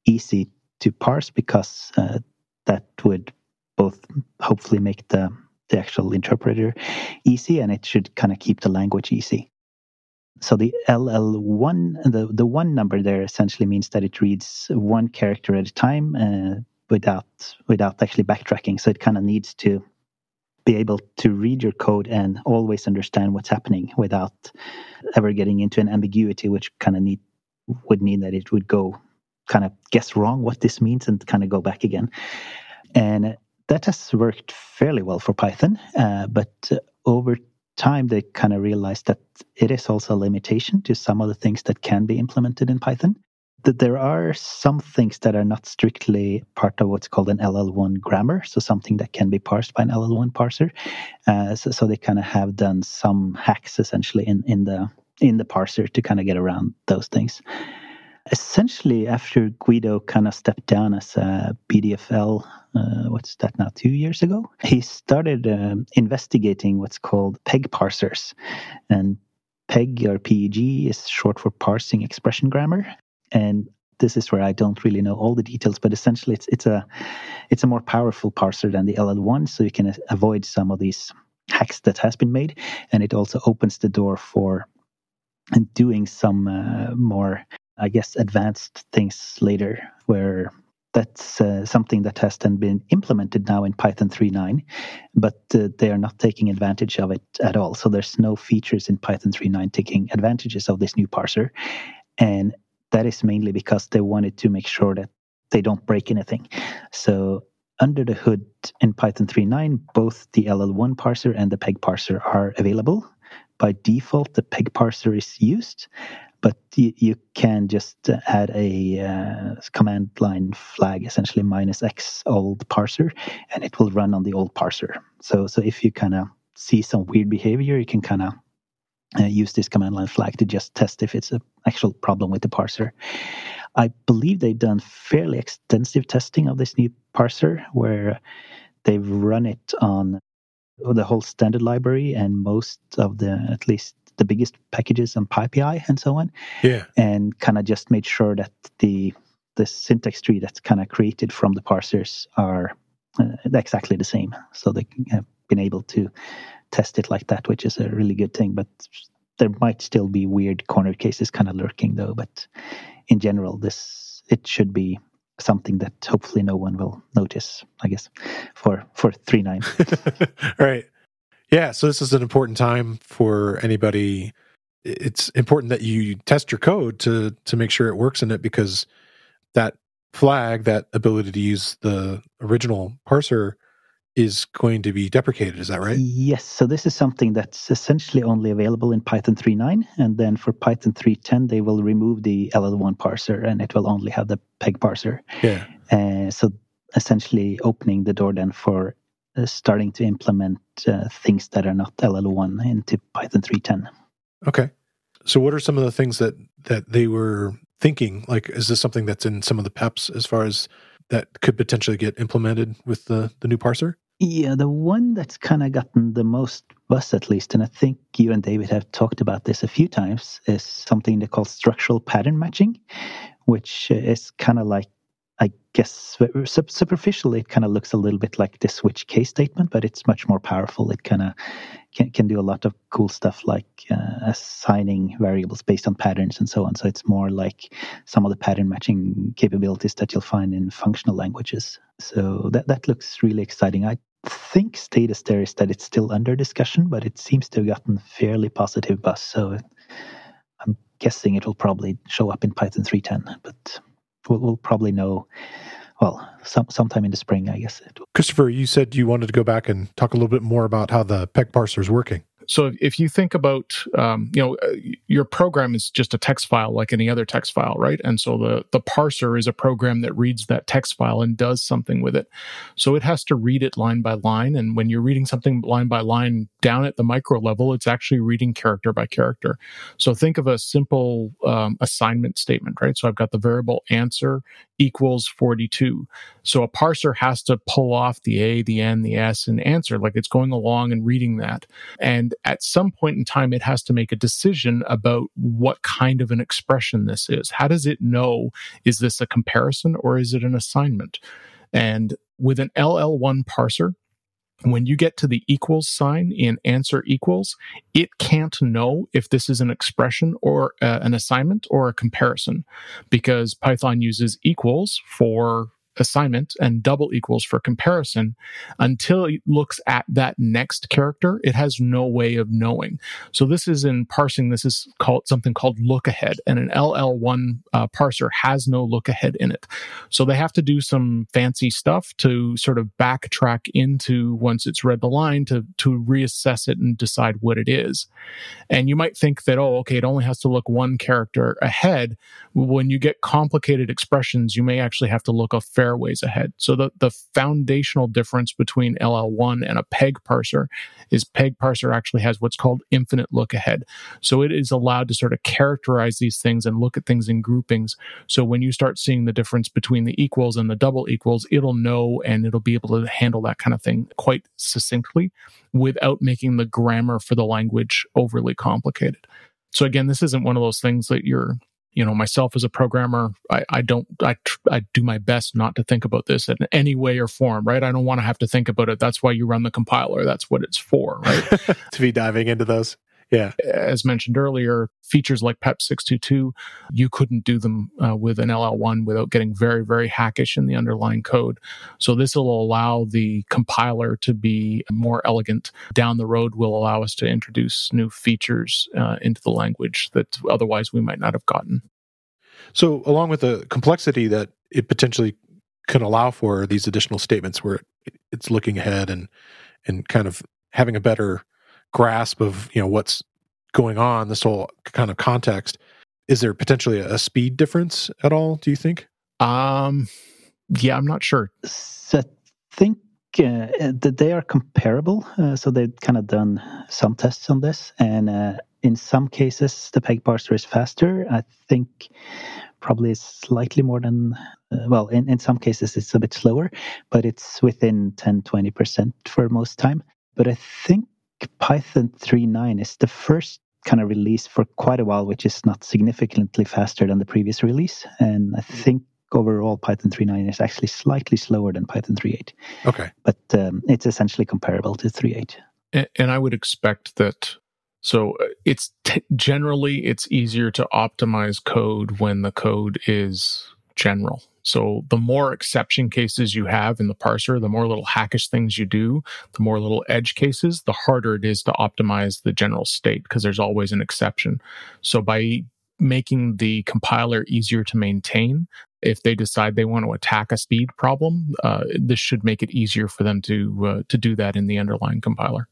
easy to parse because uh, that would both hopefully make the the actual interpreter easy and it should kind of keep the language easy. So the LL1, the, the one number there essentially means that it reads one character at a time uh, without without actually backtracking. So it kind of needs to be able to read your code and always understand what's happening without ever getting into an ambiguity, which kind of need would mean that it would go kind of guess wrong what this means and kind of go back again. And that has worked fairly well for Python, uh, but uh, over time they kind of realized that it is also a limitation to some of the things that can be implemented in Python. That there are some things that are not strictly part of what's called an LL1 grammar, so something that can be parsed by an LL1 parser. Uh, so, so, they kind of have done some hacks essentially in, in the in the parser to kind of get around those things essentially after Guido kind of stepped down as a BDFL, uh, what's that now, two years ago, he started um, investigating what's called PEG parsers. And PEG or PEG is short for parsing expression grammar. And this is where I don't really know all the details, but essentially it's it's a it's a more powerful parser than the LL1, so you can avoid some of these hacks that has been made, and it also opens the door for doing some uh, more I guess, advanced things later, where that's uh, something that has then been implemented now in Python 3.9, but uh, they are not taking advantage of it at all. So there's no features in Python 3.9 taking advantages of this new parser. And that is mainly because they wanted to make sure that they don't break anything. So under the hood in Python 3.9, both the LL1 parser and the PEG parser are available. By default, the PEG parser is used, but you, you can just add a uh, command line flag, essentially minus x old parser, and it will run on the old parser. So, so if you kind of see some weird behavior, you can kind of uh, use this command line flag to just test if it's an actual problem with the parser. I believe they've done fairly extensive testing of this new parser where they've run it on the whole standard library and most of the, at least the biggest packages on PyPI and so on. Yeah. And kind of just made sure that the the syntax tree that's kind of created from the parsers are uh, exactly the same. So they have been able to test it like that, which is a really good thing. But there might still be weird corner cases kind of lurking though. But in general, this it should be something that hopefully no one will notice, I guess, for for three nine. *laughs* right. Yeah, so this is an important time for anybody. It's important that you test your code to to make sure it works in it because that flag, that ability to use the original parser is going to be deprecated. Is that right? Yes. So this is something that's essentially only available in Python 3.9. And then for Python 3.10, they will remove the LL1 parser and it will only have the PEG parser. Yeah. Uh, so essentially opening the door then for starting to implement uh, things that are not LL1 into Python 3.10. Okay. So what are some of the things that that they were thinking? Like, is this something that's in some of the PEPs as far as that could potentially get implemented with the the new parser? Yeah, the one that's kind of gotten the most buzz, at least, and I think you and David have talked about this a few times, is something they call structural pattern matching, which is kind of like I guess superficially it kind of looks a little bit like the switch case statement, but it's much more powerful. It kind of can, can do a lot of cool stuff like uh, assigning variables based on patterns and so on. So it's more like some of the pattern matching capabilities that you'll find in functional languages. So that, that looks really exciting. I think status there is that it's still under discussion, but it seems to have gotten fairly positive buzz. So I'm guessing it will probably show up in Python 3.10, but we'll, we'll probably know well some, sometime in the spring i guess. Christopher you said you wanted to go back and talk a little bit more about how the peg parser is working so if you think about, um, you know, uh, your program is just a text file like any other text file, right? And so the the parser is a program that reads that text file and does something with it. So it has to read it line by line, and when you're reading something line by line down at the micro level, it's actually reading character by character. So think of a simple um, assignment statement, right? So I've got the variable answer equals 42. So a parser has to pull off the A, the N, the S, and answer like it's going along and reading that. And at some point in time, it has to make a decision about what kind of an expression this is. How does it know, is this a comparison or is it an assignment? And with an LL1 parser, when you get to the equals sign in answer equals, it can't know if this is an expression or uh, an assignment or a comparison because Python uses equals for assignment and double equals for comparison until it looks at that next character it has no way of knowing. So this is in parsing this is called something called look ahead and an ll1 uh, parser has no look ahead in it. So they have to do some fancy stuff to sort of backtrack into once it's read the line to to reassess it and decide what it is. And you might think that oh okay it only has to look one character ahead. When you get complicated expressions you may actually have to look a fair ways ahead. So the, the foundational difference between LL1 and a PEG parser is PEG parser actually has what's called infinite look ahead. So it is allowed to sort of characterize these things and look at things in groupings. So when you start seeing the difference between the equals and the double equals, it'll know and it'll be able to handle that kind of thing quite succinctly without making the grammar for the language overly complicated. So again, this isn't one of those things that you're you know myself as a programmer i, I don't I, I do my best not to think about this in any way or form right? I don't want to have to think about it. That's why you run the compiler. That's what it's for right? *laughs* To be diving into those yeah. As mentioned earlier features like pep 622 you couldn't do them uh, with an ll1 without getting very very hackish in the underlying code. So this will allow the compiler to be more elegant down the road will allow us to introduce new features uh, into the language that otherwise we might not have gotten. So along with the complexity that it potentially can allow for these additional statements where it's looking ahead and and kind of having a better grasp of you know what's going on this whole kind of context is there potentially a speed difference at all do you think? Um yeah i'm not sure. So i think uh, that they are comparable uh, so they've kind of done some tests on this and uh, in some cases the peg parser is faster. I think probably slightly more than uh, well in, in some cases it's a bit slower but it's within 10 20% for most time. But i think Python 3.9 is the first kind of release for quite a while, which is not significantly faster than the previous release. And I mm-hmm. think overall Python 3.9 is actually slightly slower than Python 3.8. Okay. But um, it's essentially comparable to 3.8. And, and I would expect that. So uh, it's t- generally it's easier to optimize code when the code is general. So the more exception cases you have in the parser, the more little hackish things you do, the more little edge cases, the harder it is to optimize the general state because there's always an exception. So by making the compiler easier to maintain, if they decide they want to attack a speed problem, uh, this should make it easier for them to uh, to do that in the underlying compiler.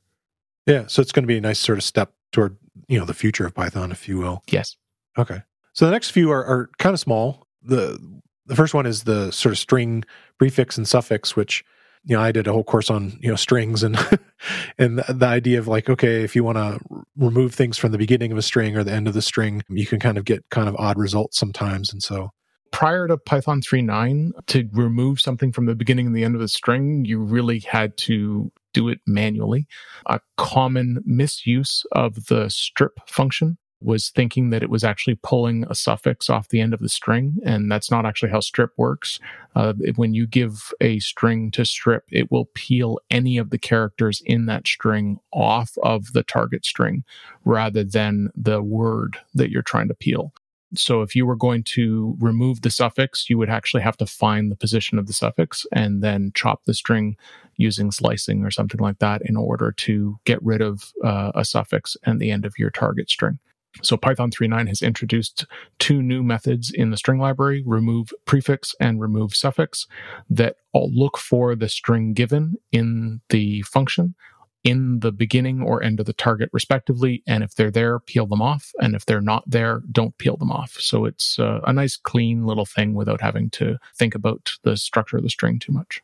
Yeah, so it's going to be a nice sort of step toward you know the future of Python, if you will. Yes. Okay. So the next few are, are kind of small. The the first one is the sort of string prefix and suffix, which you know I did a whole course on you know strings and *laughs* and the, the idea of like okay if you want to remove things from the beginning of a string or the end of the string, you can kind of get kind of odd results sometimes, and so prior to Python 3.9, to remove something from the beginning and the end of the string, you really had to do it manually. A common misuse of the strip function was thinking that it was actually pulling a suffix off the end of the string, and that's not actually how strip works. Uh, when you give a string to strip, it will peel any of the characters in that string off of the target string rather than the word that you're trying to peel. So if you were going to remove the suffix, you would actually have to find the position of the suffix and then chop the string using slicing or something like that in order to get rid of uh, a suffix at the end of your target string. So Python 3.9 has introduced two new methods in the string library, remove prefix and remove suffix, that all look for the string given in the function in the beginning or end of the target respectively. And if they're there, peel them off. And if they're not there, don't peel them off. So it's uh, a nice clean little thing without having to think about the structure of the string too much.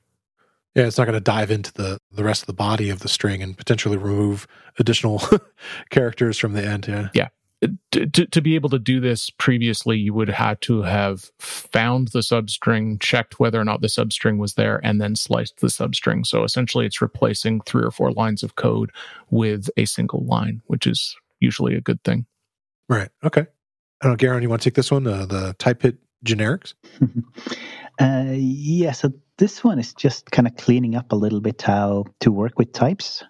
Yeah, it's not going to dive into the the rest of the body of the string and potentially remove additional *laughs* characters from the end. Yeah. Yeah to, to be able to do this previously, you would have to have found the substring, checked whether or not the substring was there, and then sliced the substring. So essentially, it's replacing three or four lines of code with a single line, which is usually a good thing. Right. Okay. I don't know, Geir Arne, you want to take this one? Uh, the type hint generics? *laughs* Uh, yeah, so this one is just kind of cleaning up a little bit how to work with types.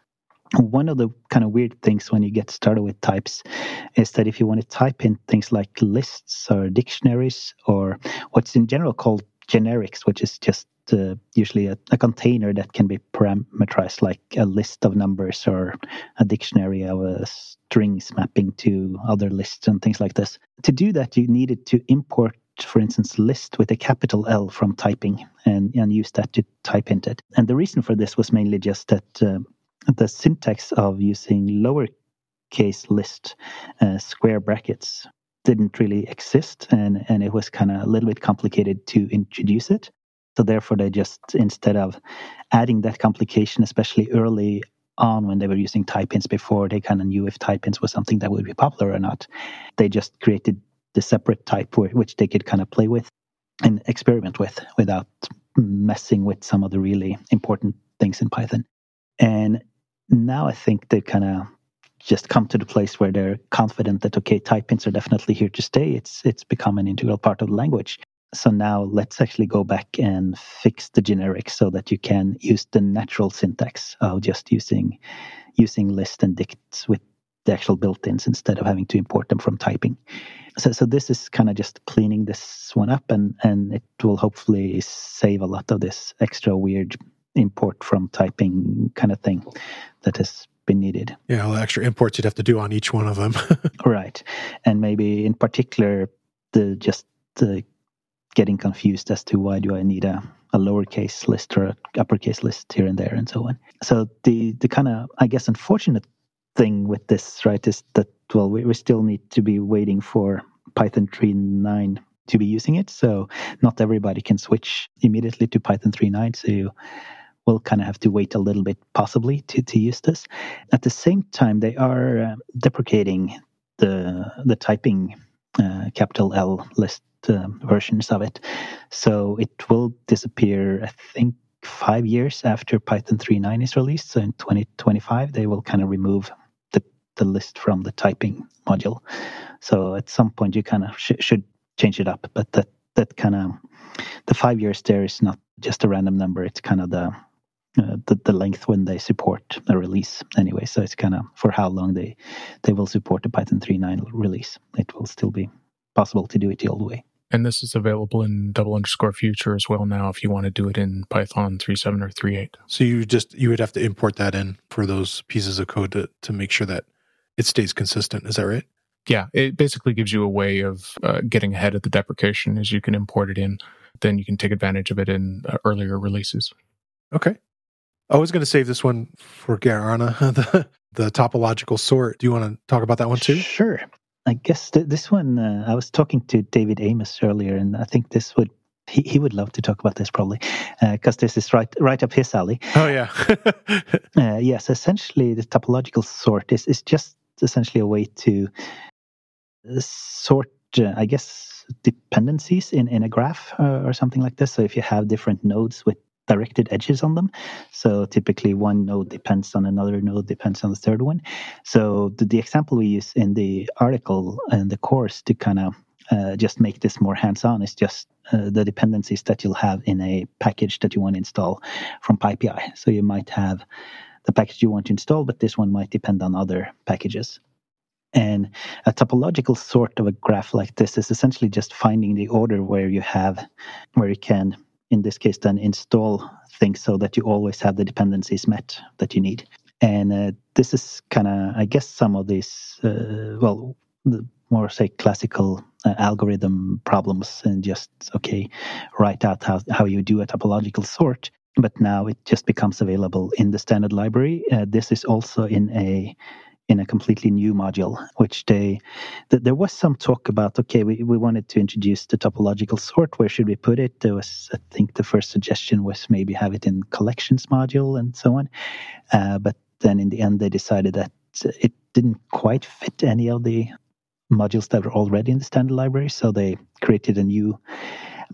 One of the kind of weird things when you get started with types is that if you want to type in things like lists or dictionaries or what's in general called generics, which is just uh, usually a, a, container that can be parameterized like a list of numbers or a dictionary of a strings mapping to other lists and things like this. To do that, you needed to import for instance, list with a capital L from typing and, and use that to type into it. And the reason for this was mainly just that uh, the syntax of using lowercase list uh, square brackets didn't really exist and, and it was kind of a little bit complicated to introduce it. So therefore, they just, instead of adding that complication, especially early on when they were using type hints before they kind of knew if type hints was something that would be popular or not, they just created the separate type which they could kind of play with and experiment with without messing with some of the really important things in Python. And now I think they kind of just come to the place where they're confident that okay, type hints are definitely here to stay. It's it's become an integral part of the language. So now let's actually go back and fix the generics so that you can use the natural syntax of just using using list and dicts with the actual built-ins instead of having to import them from typing. So, so this is kind of just cleaning this one up, and and it will hopefully save a lot of this extra weird import from typing kind of thing that has been needed. Yeah, all the extra imports you'd have to do on each one of them. *laughs* right, and maybe in particular the just the getting confused as to why do I need a a lowercase list or a uppercase list here and there and so on. So the the kind of I guess unfortunate thing with this, right, is that well, we, we still need to be waiting for Python 3.9 to be using it. So not everybody can switch immediately to Python 3.9. So you will kind of have to wait a little bit, possibly, to, to use this. At the same time, they are uh, deprecating the the typing uh, capital L list uh, versions of it. So it will disappear, I think, five years after Python 3.9 is released. So in 2025, they will kind of remove the the list from the typing module. So at some point you kind of sh- should change it up, but that that kind of the five years there is not just a random number. It's kind of the uh, the, the length when they support a release anyway. So it's kind of for how long they they will support the Python 3.9 release. It will still be possible to do it the old way. And this is available in double underscore future as well now if you want to do it in Python 3.7 or 3.8. So you just you would have to import that in for those pieces of code to, to make sure that it stays consistent. Is that right? Yeah, it basically gives you a way of uh, getting ahead of the deprecation as you can import it in. Then you can take advantage of it in uh, earlier releases. Okay. I was going to save this one for Geir Arne, *laughs* the, the topological sort. Do you want to talk about that one too? Sure. I guess th- this one, uh, I was talking to David Amos earlier, and I think this would he, he would love to talk about this probably because uh, this is right right up his alley. Oh yeah. *laughs* uh, yes, essentially the topological sort is is just essentially a way to sort, uh, I guess, dependencies in, in a graph uh, or something like this. So if you have different nodes with directed edges on them. So typically one node depends on another node, depends on the third one. So the, the example we use in the article and the course to kind of uh, just make this more hands-on is just uh, the dependencies that you'll have in a package that you want to install from PyPI. So you might have the package you want to install, but this one might depend on other packages. And a topological sort of a graph like this is essentially just finding the order where you have, where you can, in this case, then install things so that you always have the dependencies met that you need. And uh, this is kind of, I guess, some of these, uh, well, the more say classical uh, algorithm problems and just, okay, write out how, how you do a topological sort but now it just becomes available in the standard library. Uh, this is also in a in a completely new module, which they th- there was some talk about. Okay, we, we wanted to introduce the topological sort. Where should we put it? There was, I think, the first suggestion was maybe have it in collections module and so on. Uh, but then in the end, they decided that it didn't quite fit any of the modules that were already in the standard library, so they created a new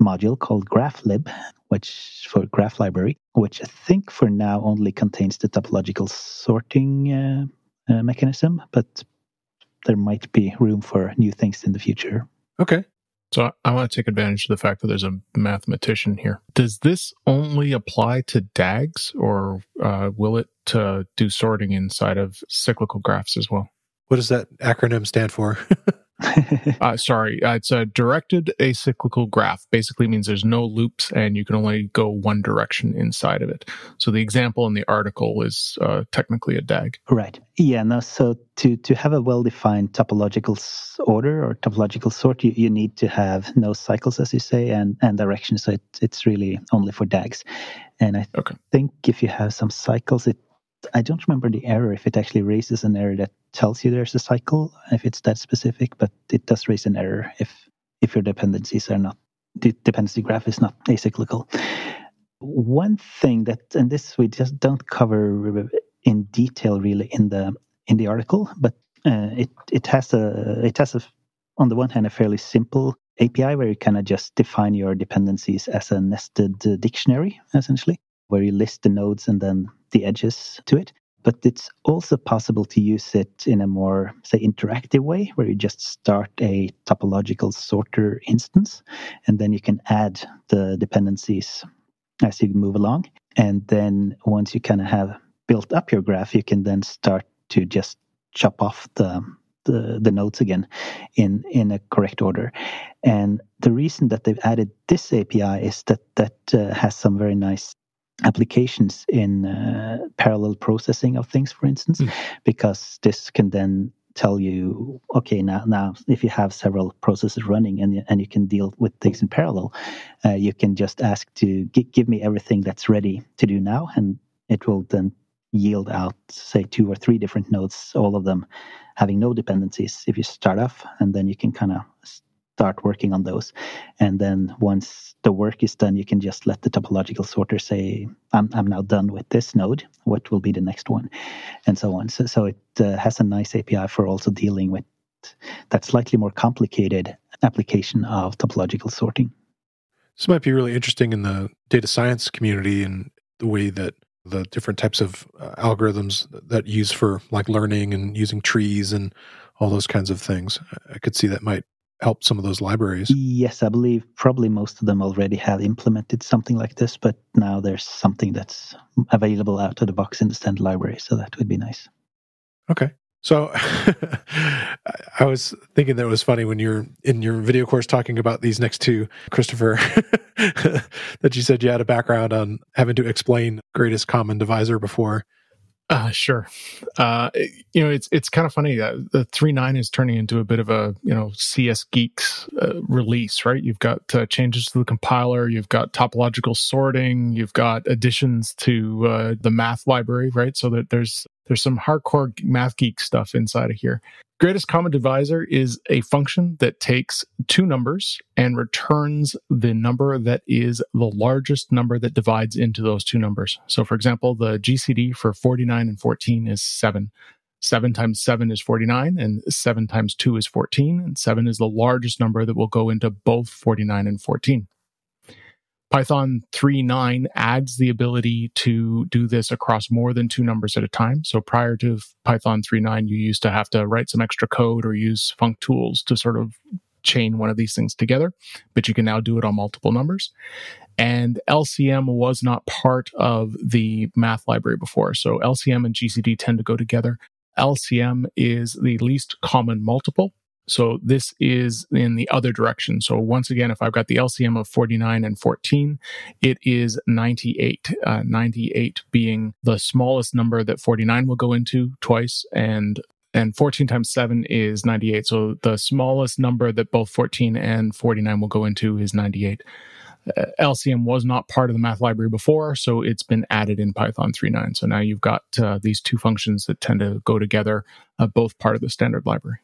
module called GraphLib, which for Graph Library, which I think for now only contains the topological sorting uh, uh, mechanism, but there might be room for new things in the future. Okay. So I want to take advantage of the fact that there's a mathematician here. Does this only apply to DAGs or uh, will it uh, do sorting inside of cyclical graphs as well? What does that acronym stand for? *laughs* *laughs* uh, sorry, uh, it's a directed acyclical graph. Basically means there's no loops and you can only go one direction inside of it. So the example in the article is uh, technically a DAG. Right. Yeah. No. So to to have a well-defined topological order or topological sort, you, you need to have no cycles, as you say, and and direction. So it, it's really only for DAGs. And I okay. think if you have some cycles, it I don't remember the error if it actually raises an error that tells you there's a cycle if it's that specific, but it does raise an error if if your dependencies are not the dependency graph is not acyclical. One thing that and this we just don't cover in detail really in the in the article, but uh, it it has a it has a on the one hand a fairly simple API where you kind of just define your dependencies as a nested dictionary essentially, where you list the nodes and then the edges to it. But it's also possible to use it in a more, say, interactive way, where you just start a topological sorter instance, and then you can add the dependencies as you move along. And then once you kind of have built up your graph, you can then start to just chop off the the, the nodes again in in a correct order. And the reason that they've added this API is that that uh, has some very nice applications in uh, parallel processing of things, for instance, mm. because this can then tell you, okay, now, now if you have several processes running and, and you can deal with things in parallel, uh, you can just ask to give me everything that's ready to do now, and it will then yield out, say, two or three different nodes, all of them having no dependencies if you start off, and then you can kind of start working on those. And then once the work is done, you can just let the topological sorter say, I'm, I'm now done with this node. What will be the next one? And so on. So, so it uh, has a nice API for also dealing with that slightly more complicated application of topological sorting. This might be really interesting in the data science community and the way that the different types of uh, algorithms that use for like learning and using trees and all those kinds of things. I could see that might help some of those libraries. Yes, I believe probably most of them already have implemented something like this, but now there's something that's available out of the box in the standard library, so that would be nice. Okay. So *laughs* I was thinking that it was funny when you're in your video course talking about these next two, Christopher, *laughs* that you said you had a background on having to explain greatest common divisor before. Uh, sure. Uh, you know, it's it's kind of funny. Uh, the three nine is turning into a bit of a you know CS geeks uh, release, right? You've got uh, changes to the compiler, you've got topological sorting, you've got additions to uh, the math library, right? So that there's there's some hardcore math geek stuff inside of here. Greatest common divisor is a function that takes two numbers and returns the number that is the largest number that divides into those two numbers. So, for example, the GCD for 49 and 14 is 7. 7 times 7 is 49, and 7 times 2 is 14, and 7 is the largest number that will go into both 49 and 14. Python 3.9 adds the ability to do this across more than two numbers at a time. So prior to Python 3.9, you used to have to write some extra code or use functools to sort of chain one of these things together, but you can now do it on multiple numbers. And LCM was not part of the math library before. So LCM and GCD tend to go together. LCM is the least common multiple. So this is in the other direction. So once again, if I've got the LCM of 49 and 14, it is 98. Uh, 98 being the smallest number that 49 will go into twice and and 14 times 7 is 98. So the smallest number that both 14 and 49 will go into is 98. Uh, LCM was not part of the math library before, so it's been added in Python 3.9. So now you've got uh, these two functions that tend to go together, uh, both part of the standard library.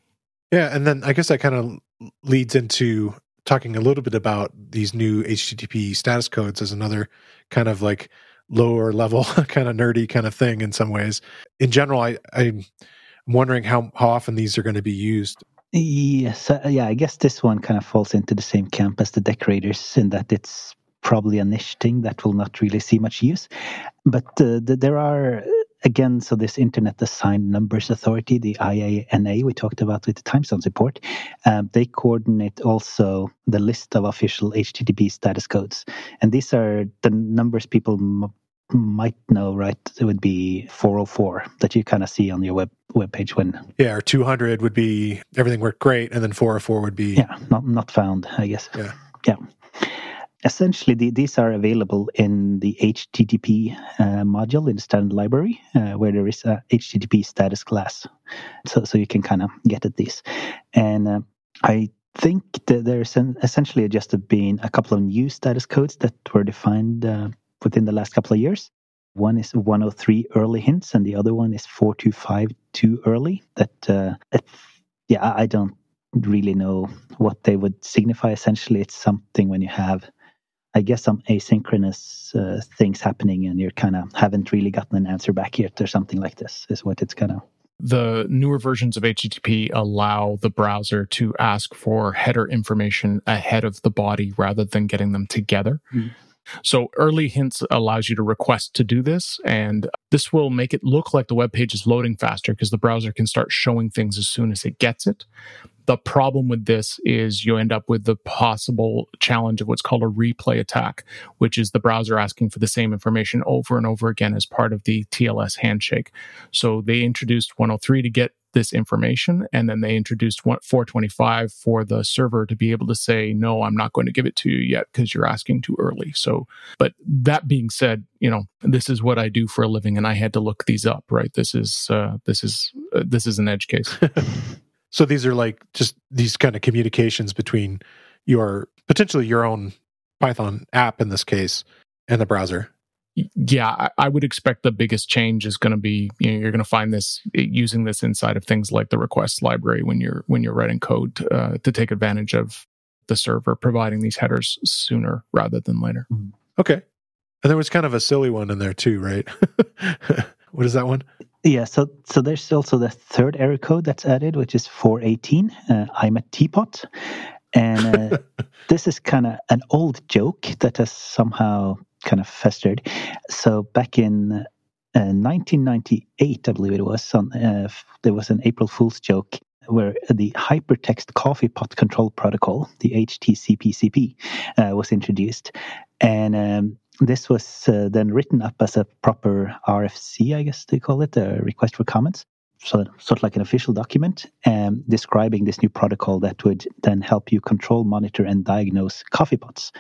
Yeah, and then I guess that kind of leads into talking a little bit about these new HTTP status codes as another kind of like lower level *laughs* kind of nerdy kind of thing in some ways. In general, I, I'm wondering how, how often these are going to be used. Yes, uh, yeah, I guess this one kind of falls into the same camp as the decorators in that it's probably a niche thing that will not really see much use. But uh, the, there are again, so this Internet Assigned Numbers Authority, the IANA, we talked about with the time zone support, um, they coordinate also the list of official HTTP status codes. And these are the numbers people m- might know, right? It would be 404 that you kind of see on your web web page when. Yeah, or 200 would be everything worked great, and then 404 would be. Yeah, not, not found, I guess. Yeah. Yeah essentially the, these are available in the http uh, module in the standard library uh, where there is a http status class. So, so you can kind of get at these and uh, i think that there's an, essentially just been a couple of new status codes that were defined uh, within the last couple of years. One is 103 early hints and the other one is 425 too early that uh, yeah i don't really know what they would signify. Essentially it's something when you have I guess some asynchronous uh, things happening and you're kind of haven't really gotten an answer back yet or something like this is what it's kind of. The newer versions of HTTP allow the browser to ask for header information ahead of the body rather than getting them together. Mm. So early hints allows you to request to do this. And this will make it look like the web page is loading faster because the browser can start showing things as soon as it gets it. The problem with this is you end up with the possible challenge of what's called a replay attack, which is the browser asking for the same information over and over again as part of the TLS handshake. So they introduced 103 to get this information. And then they introduced 425 for the server to be able to say, no, I'm not going to give it to you yet because you're asking too early. So, but that being said, you know, this is what I do for a living and I had to look these up, right? This is, uh, this is, uh, this is an edge case. *laughs* So these are like just these kind of communications between your potentially your own Python app in this case and the browser. Yeah, I would expect the biggest change is going to be you know, you're going to find this using this inside of things like the request library when you're when you're writing code uh, to take advantage of the server providing these headers sooner rather than later. Mm-hmm. Okay, and there was kind of a silly one in there too, right? *laughs* what is that one? Yeah, so so there's also the third error code that's added, which is 418. Uh, I'm a teapot, and uh, *laughs* this is kind of an old joke that has somehow kind of festered. So back in uh, 1998, I believe it was, on, uh, there was an April Fool's joke where the hypertext coffee pot control protocol, the HTCP/CP, uh, was introduced, and um, this was uh, then written up as a proper RFC, I guess they call it, a request for comments. So, sort of like an official document um, describing this new protocol that would then help you control, monitor, and diagnose coffee pots.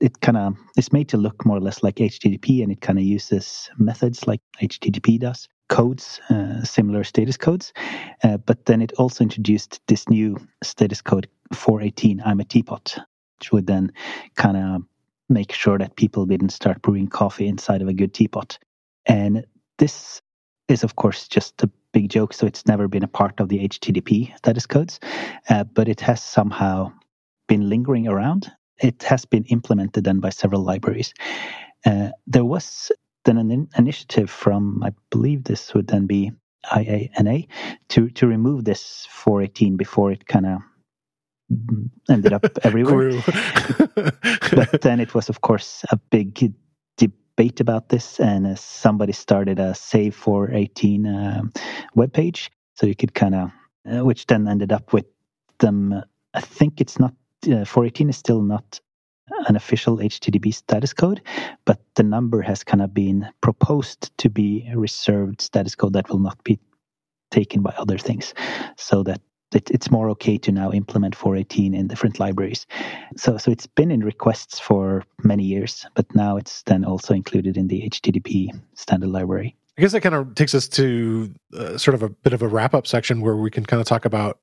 It kind of is made to look more or less like HTTP, and it kind of uses methods like HTTP does, codes, uh, similar status codes. Uh, but then it also introduced this new status code 418, I'm a teapot, which would then kind of make sure that people didn't start brewing coffee inside of a good teapot. And this is, of course, just a big joke. So it's never been a part of the HTTP status codes, uh, but it has somehow been lingering around. It has been implemented then by several libraries. Uh, there was then an in- initiative from, I believe this would then be IANA, to to remove this 418 before it kind of ended up *laughs* everywhere. *laughs* but then it was, of course, a big debate about this, and uh, somebody started a Save 418 uh, webpage, so you could kind of, uh, which then ended up with them. I think it's not uh, 418 is still not an official HTTP status code, but the number has kind of been proposed to be a reserved status code that will not be taken by other things, so that it, it's more okay to now implement 418 in different libraries. So, so it's been in requests for many years, but now it's then also included in the HTTP standard library. I guess that kind of takes us to uh, sort of a bit of a wrap up section where we can kind of talk about,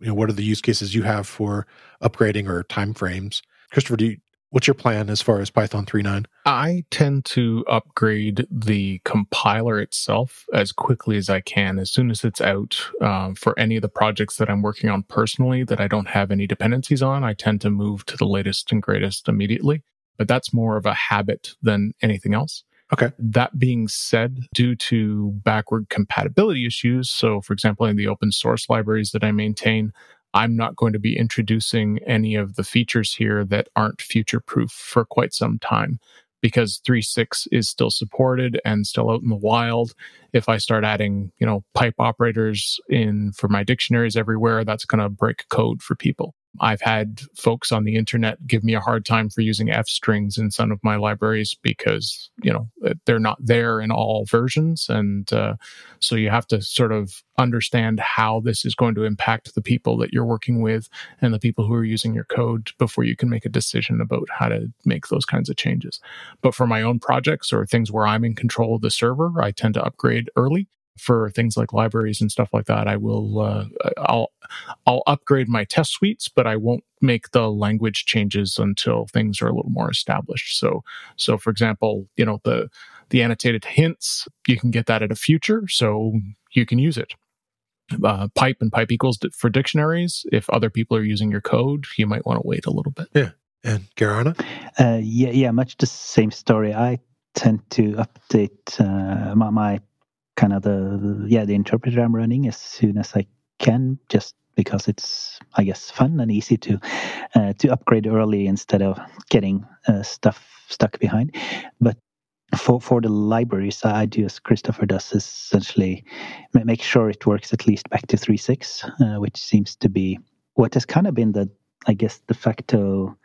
you know, what are the use cases you have for upgrading or time frames. Christopher, do you, What's your plan as far as Python 3.9? I tend to upgrade the compiler itself as quickly as I can, as soon as it's out. Um, for any of the projects that I'm working on personally that I don't have any dependencies on, I tend to move to the latest and greatest immediately. But that's more of a habit than anything else. Okay. That being said, due to backward compatibility issues, so for example, in the open source libraries that I maintain, I'm not going to be introducing any of the features here that aren't future proof for quite some time. because 3.6 is still supported and still out in the wild. If I start adding, you know, pipe operators in for my dictionaries everywhere, that's going to break code for people. I've had folks on the internet give me a hard time for using F strings in some of my libraries because, you know, they're not there in all versions. And uh, so you have to sort of understand how this is going to impact the people that you're working with and the people who are using your code before you can make a decision about how to make those kinds of changes. But for my own projects or things where I'm in control of the server, I tend to upgrade early for things like libraries and stuff like that, I will uh, I'll I'll upgrade my test suites, but I won't make the language changes until things are a little more established. So so for example, you know the the annotated hints you can get that at a future, so you can use it. Uh, pipe and pipe equals for dictionaries. If other people are using your code, you might want to wait a little bit. Yeah. And Geir Arne? Uh, yeah, yeah, much the same story. I tend to update uh, my, my kind of the yeah the interpreter I'm running as soon as I can, just because it's I guess fun and easy to uh, to upgrade early instead of getting uh, stuff stuck behind. But for for the libraries, I do as Christopher does essentially make sure it works at least back to 3.6, uh, which seems to be what has kind of been the I guess de facto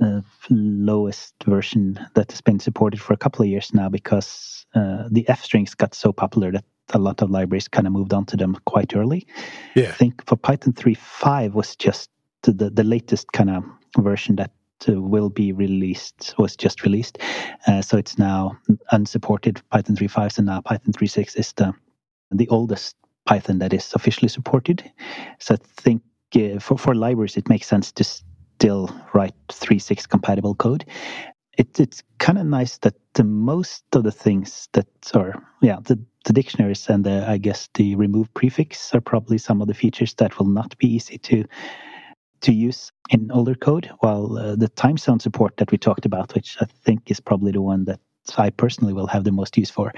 uh, lowest version that has been supported for a couple of years now because uh, the F strings got so popular that a lot of libraries kind of moved on to them quite early. Yeah. I think for Python 3.5 was just the, the latest kind of version that uh, will be released, was just released. Uh, so it's now unsupported Python 3.5, so now Python 3.6 is the, the oldest Python that is officially supported. So I think uh, for, for libraries, it makes sense to still write 3.6 compatible code. It, it's kind of nice that the most of the things that are, yeah, the, the dictionaries and the, I guess the remove prefix are probably some of the features that will not be easy to to use in older code. While uh, the time zone support that we talked about, which I think is probably the one that I personally will have the most use for,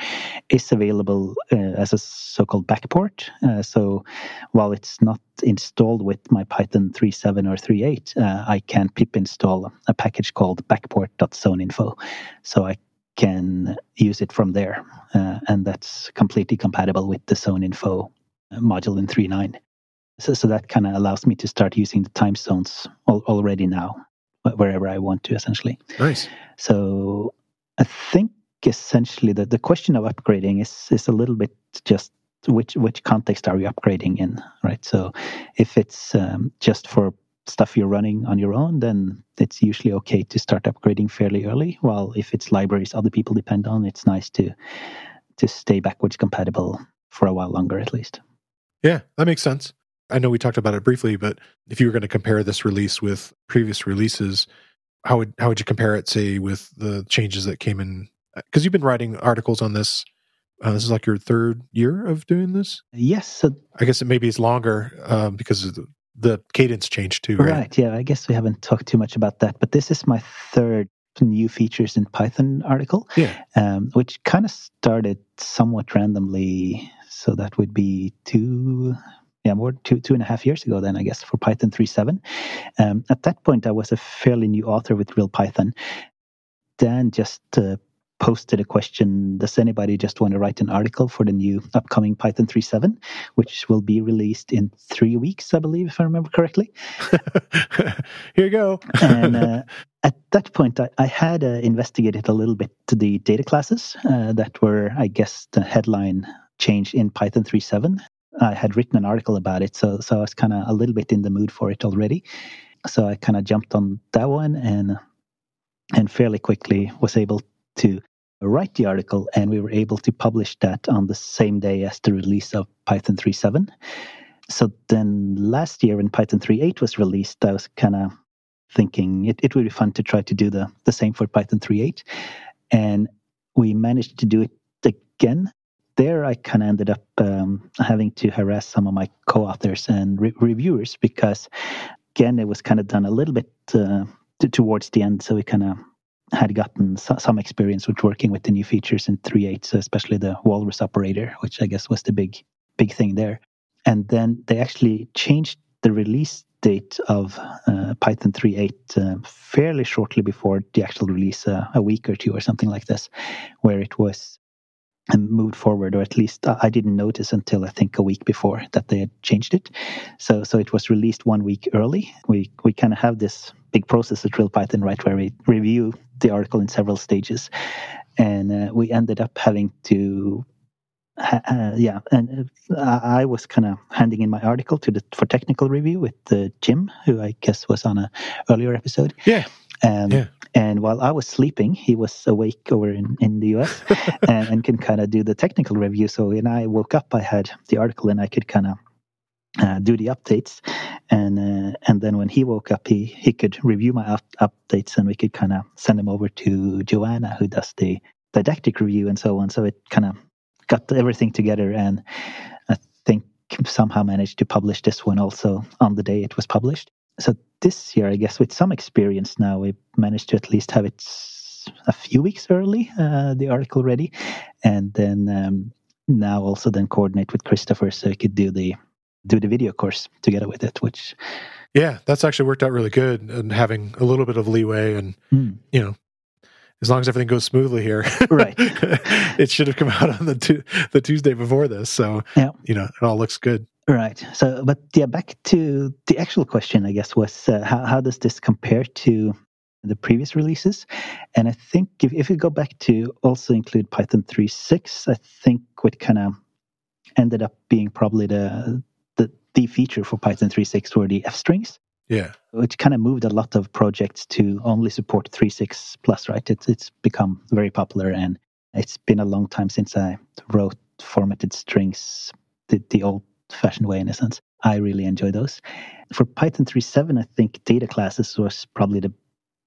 is available uh, as a so-called backport. Uh, so while it's not installed with my Python 3.7 or 3.8, uh, I can pip install a package called backport.zoneinfo. So I can use it from there, uh, and that's completely compatible with the zoneinfo module in 3.9. So, so that kind of allows me to start using the time zones al- already now, wherever I want to, essentially. Nice. So I think essentially that the question of upgrading is is a little bit just which which context are you upgrading in, right? So if it's um, just for stuff you're running on your own, then it's usually okay to start upgrading fairly early. While if it's libraries other people depend on, it's nice to to stay backwards compatible for a while longer at least. Yeah, that makes sense. I know we talked about it briefly, but if you were going to compare this release with previous releases, how would how would you compare it, say, with the changes that came in? Because you've been writing articles on this. Uh, this is like your third year of doing this. Yes, so I guess it maybe it's longer um, because the, the, cadence changed too. Right? right? Yeah. I guess we haven't talked too much about that, but this is my third new features in Python article. Yeah. Um, which kind of started somewhat randomly. So that would be two yeah, more two two and a half years ago. Then I guess for Python 3.7. Um, at that point, I was a fairly new author with Real Python. Dan just uh, posted a question Does anybody just want to write an article for the new upcoming Python 3.7, which will be released in three weeks, I believe, if I remember correctly? *laughs* Here you go. and uh, *laughs* at that point, I, I had uh, investigated a little bit the data classes uh, that were, I guess, the headline change in Python 3.7. I had written an article about it, so so I was kind of a little bit in the mood for it already. So I kind of jumped on that one and and fairly quickly was able to write the article, and we were able to publish that on the same day as the release of Python 3.7. So then last year when Python 3.8 was released, I was kind of thinking it, it would be fun to try to do the, the same for Python 3.8. And we managed to do it again there I kind of ended up um, having to harass some of my co-authors and re- reviewers because again it was kind of done a little bit uh, t- towards the end, so we kind of had gotten so- some experience with working with the new features in 3.8, so especially the walrus operator, which I guess was the big big thing there. And then they actually changed the release date of uh, Python 3.8 uh, fairly shortly before the actual release, uh, a week or two or something like this, where it was um, moved forward, or at least I didn't notice until I think a week before that they had changed it. So, so it was released one week early. We we kind of have this big process at Real Python, right, where we review the article in several stages, and uh, we ended up having to uh, yeah, and uh, I was kind of handing in my article to the for technical review with uh, Jim, who I guess was on a earlier episode. Yeah. Um, yeah. And while I was sleeping, he was awake over in, in the US *laughs* and, and can kind of do the technical review. So when I woke up, I had the article and I could kind of uh, do the updates, and uh, and then when he woke up, he he could review my up- updates, and we could kind of send them over to Joanna, who does the didactic review and so on. So it kind of got everything together, and I think somehow managed to publish this one also on the day it was published. So this year, I guess, with some experience now, we managed to at least have it a few weeks early, uh, the article ready, and then um, now also then coordinate with Christopher so he could do the do the video course together with it, which yeah, that's actually worked out really good and having a little bit of leeway and mm. you know as long as everything goes smoothly here, right? *laughs* it should have come out on the tu- the Tuesday before this, so yeah. you know it all looks good. Right. So, but yeah, back to the actual question, I guess, was uh, how how does this compare to the previous releases? And I think if if you go back to also include Python 3.6, I think what kind of ended up being probably the the the feature for Python 3.6 were the f strings. Yeah. Which kind of moved a lot of projects to only support 3.6 plus, right? It's it's become very popular and it's been a long time since I wrote formatted strings the, the old fashioned way in a sense. I really enjoy those. For Python 3.7, I think data classes was probably the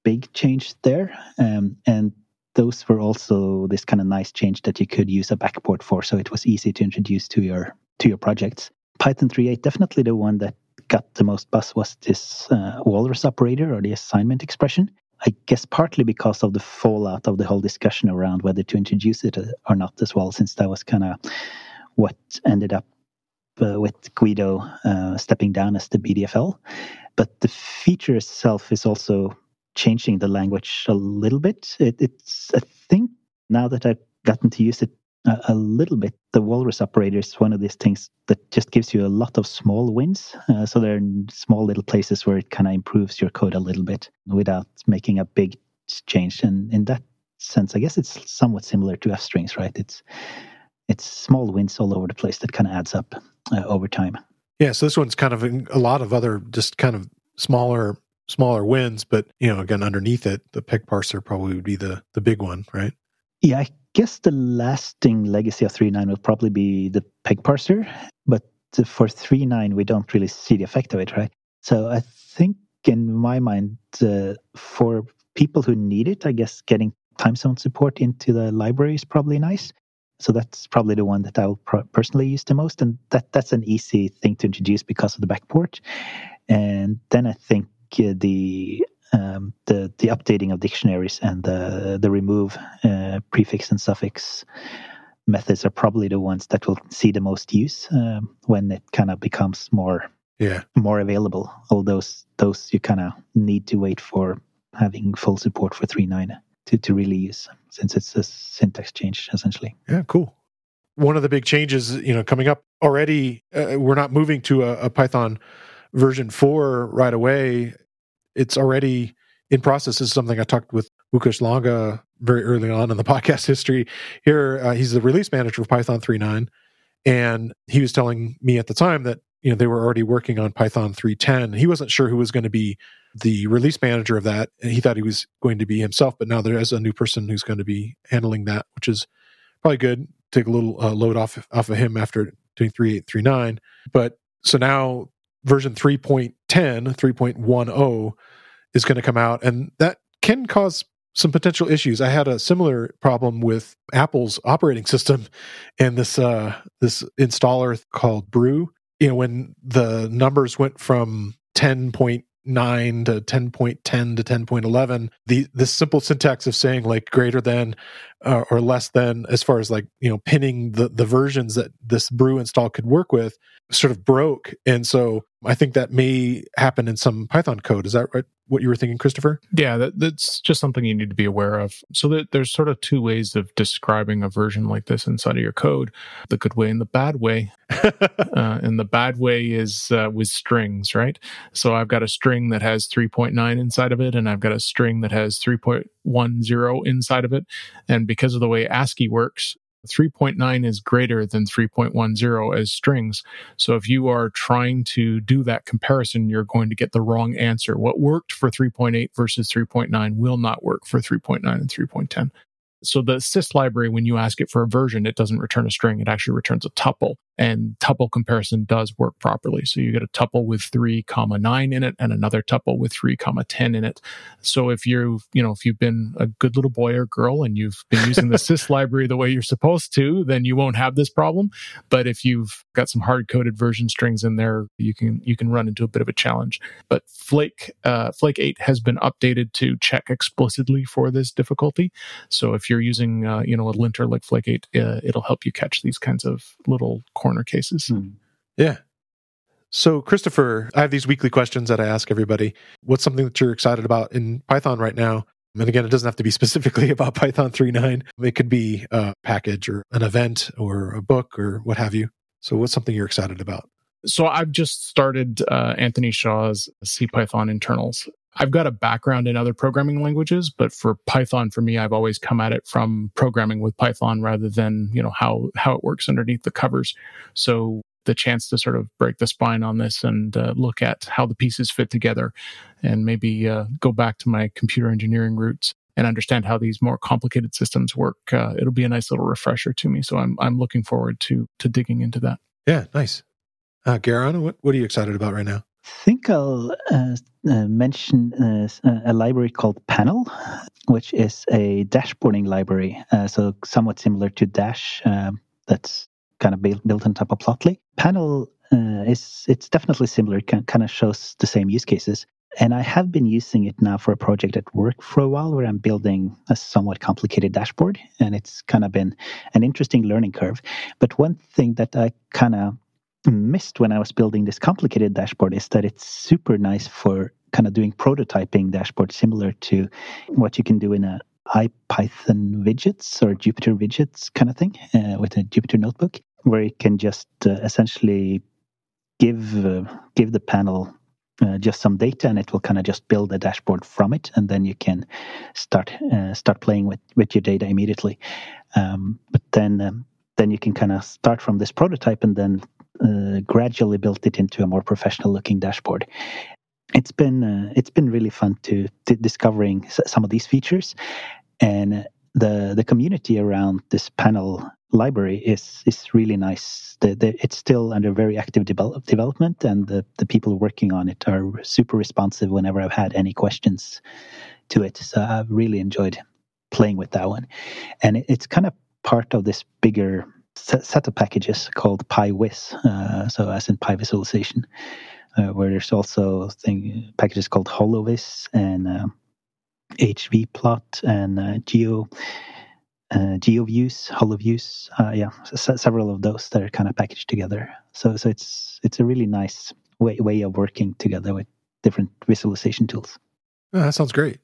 big change there. Um, and those were also this kind of nice change that you could use a backport for, so it was easy to introduce to your to your projects. Python 3.8 definitely the one that got the most buzz was this uh, walrus operator or the assignment expression. I guess partly because of the fallout of the whole discussion around whether to introduce it or not as well, since that was kind of what ended up uh, with Guido uh, stepping down as the BDFL. But the feature itself is also changing the language a little bit. It, it's, I think, now that I've gotten to use it a, a, little bit. The walrus operator is one of these things that just gives you a lot of small wins. Uh, so there are small little places where it kind of improves your code a little bit without making a big change. And in that sense, I guess it's somewhat similar to f strings, right? It's it's small wins all over the place that kind of adds up uh, over time. Yeah, so this one's kind of a lot of other just kind of smaller smaller wins, but you know, again, underneath it, the peg parser probably would be the the big one, right? Yeah, I guess the lasting legacy of 3.9 will probably be the peg parser, but for 3.9 we don't really see the effect of it, right? So I think in my mind, uh, for people who need it, I guess getting time zone support into the library is probably nice. So that's probably the one that I'll pro- personally use the most, and that that's an easy thing to introduce because of the backport. And then I think uh, the um, the the updating of dictionaries and the the remove uh, prefix and suffix methods are probably the ones that will see the most use um, when it kind of becomes more yeah more available. All those those you kind of need to wait for having full support for 3.9 to to really use since it's a syntax change essentially. Yeah, cool. One of the big changes, you know, coming up already, uh, we're not moving to a, a Python version four right away it's already in process. This is something I talked with Łukasz Langa very early on in the *laughs* podcast history. Here, uh, he's the release manager of Python 3.9, and he was telling me at the time that you know they were already working on Python 3.10. He wasn't sure who was going to be the release manager of that. And he thought he was going to be himself, but now there is a new person who's going to be handling that, which is probably good. Take a little uh, load off off of him after doing 3.8, 3.9. But so now version 3.10, 3.10 is going to come out, and that can cause some potential issues. I had a similar problem with Apple's operating *laughs* system and this uh, this installer called Brew. You know, when the numbers went from 10.9 to 10.10 to 10.11, the this simple syntax of saying like greater than uh, or less than, as far as like you know pinning the the versions that this Brew install could work with, sort of broke, and so I think that may happen in some Python code. Is that right? What you were thinking, Christopher? Yeah, that, that's just something you need to be aware of. So that there's sort of two ways of describing a version like this inside of your code: the good way and the bad way. *laughs* uh, and the bad way is uh, with strings, right? So I've got a string that has 3.9 inside of it, and I've got a string that has 3.10 inside of it. And because of the way ASCII works, 3.9 is greater than 3.10 as strings. So if you are trying to do that comparison, you're going to get the wrong answer. What worked for 3.8 versus 3.9 will not work for 3.9 and 3.10. So the sys library, when you ask it for a version, it doesn't return a string. It actually returns a tuple and tuple comparison does work properly. So you get a tuple with three comma nine in it and another tuple with three comma 10 in it. So if you've, you know, if you've been a good little boy or girl and you've been using the *laughs* sys library the way you're supposed to, then you won't have this problem. But if you've got some hard coded version strings in there, you can, you can run into a bit of a challenge. But Flake, uh, Flake 8 has been updated to check explicitly for this difficulty. So if you're using, uh, you know, a linter like Flake 8, uh, it'll help you catch these kinds of little corner cases. Mm. Yeah. So, Christopher, I have these weekly questions that I ask everybody. What's something that you're excited about in Python right now? And again, it doesn't have to be *laughs* specifically about Python 3.9. It could be a package or an event or a book or what have you. So, what's something you're excited about? So, I've just started uh, Anthony Shaw's CPython internals. I've got a background in other programming languages, but for Python, for me, I've always come at it from programming with Python rather than, you know, how, how it works underneath the covers. So the chance to sort of break the spine on this and uh, look at how the pieces fit together and maybe uh, go back to my computer engineering roots and understand how these more complicated systems work. Uh, it'll be a nice little refresher to me. So I'm, I'm looking forward to, to digging into that. Yeah, nice. Uh, Geir Arne, what, what are you excited about right now? Think I'll uh, uh, mention uh, a library called Panel, which is a dashboarding library. Uh, so somewhat similar to Dash, um, that's kind of built, built on top of Plotly. Panel uh, is it's definitely similar. It kind of shows the same use cases. And I have been using it now for a project at work for a while where I'm building a somewhat complicated dashboard. And it's kind of been an interesting learning curve. But one thing that I kind of missed when I was building this complicated dashboard is that it's super nice for kind of doing prototyping dashboard similar to what you can do in a IPython widgets or Jupyter widgets kind of thing uh, with a Jupyter notebook, where you can just uh, essentially give uh, give the panel uh, just some data, and it will kind of just build a dashboard from it, and then you can start uh, start playing with with your data immediately. Um, but then um, then you can kind of start from this prototype and then gradually built it into a more professional looking dashboard. It's been uh, it's been really fun to, to discovering some of these features, and the the community around this panel library is is really nice. The, the, it's still under very active develop, development, and the, the people working on it are super responsive whenever I've had any questions to it. So I've really enjoyed playing with that one, and it, it's kind of part of this bigger set of packages called PyViz, uh, so as in PyVisualization, uh, where there's also thing, packages called HoloViz and uh, HVPlot and uh, Geo. Uh, GeoViews, HoloViews, uh, yeah, s- several of those that are kind of packaged together. So, so it's it's a really nice way way of working together with different visualization tools. Oh, that sounds great,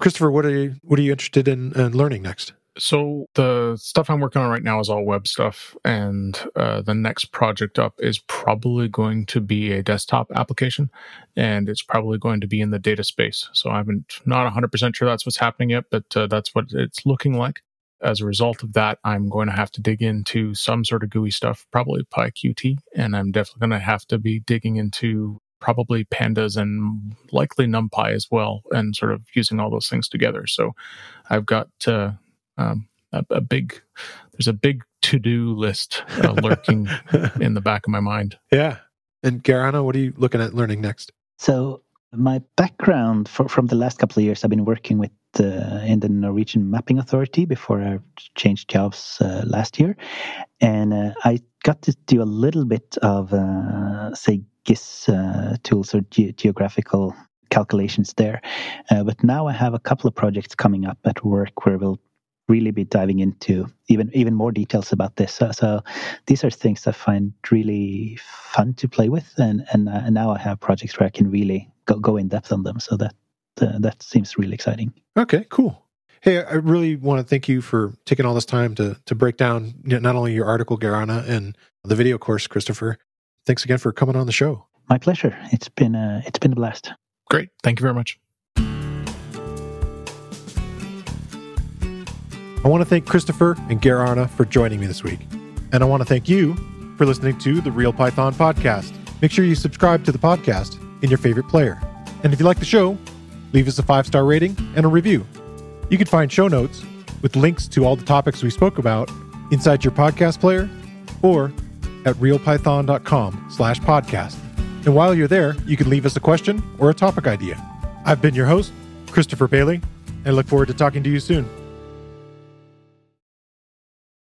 Christopher. What are you what are you interested in, in learning next? So the stuff I'm working on right now is all web stuff, and uh, the next project up is probably going to be a desktop application, and it's probably going to be in the data space. So I'm not 100% sure that's what's happening yet, but uh, that's what it's looking like. As a result of that, I'm going to have to dig into some sort of GUI stuff, probably PyQt, and I'm definitely going to have to be digging into probably pandas and likely numpy as well and sort of using all those things together so i've got uh, um, a, a, big there's a big to do list uh, *laughs* lurking *laughs* in the back of my mind. Yeah. And Geir Arne, what are you looking at learning next? So my background for, from the last couple of years, I've been working with uh, in the Norwegian Mapping Authority before I changed jobs uh, last year, and uh, I got to do a little bit of uh, say GIS uh, tools or ge- geographical calculations there. Uh, but now I have a couple of projects coming up at work where we'll really be diving into even even more details about this. So, so these are things I find really fun to play with, and and, uh, and now I have projects where I can really go go in depth on them. So that uh, that seems really exciting. Okay, cool. Hey, I really want to thank you for taking all this time to to break down not only your article, Geir Arne, and the video course, Christopher. Thanks again for coming on the show. My pleasure. It's been a, it's been a blast. Great. Thank you very much. I want to thank Christopher and Geir Arne for joining me this week. And I want to thank you for listening to the Real Python podcast. Make sure you subscribe to the podcast in your favorite player. And if you like the show, leave us a five star rating and a review. You can find show notes with links to all the topics we spoke about inside your podcast player or at realpython.com slash podcast. And while you're there, you can leave us a question or a topic idea. I've been your host, Christopher Bailey, and I look forward to talking to you soon.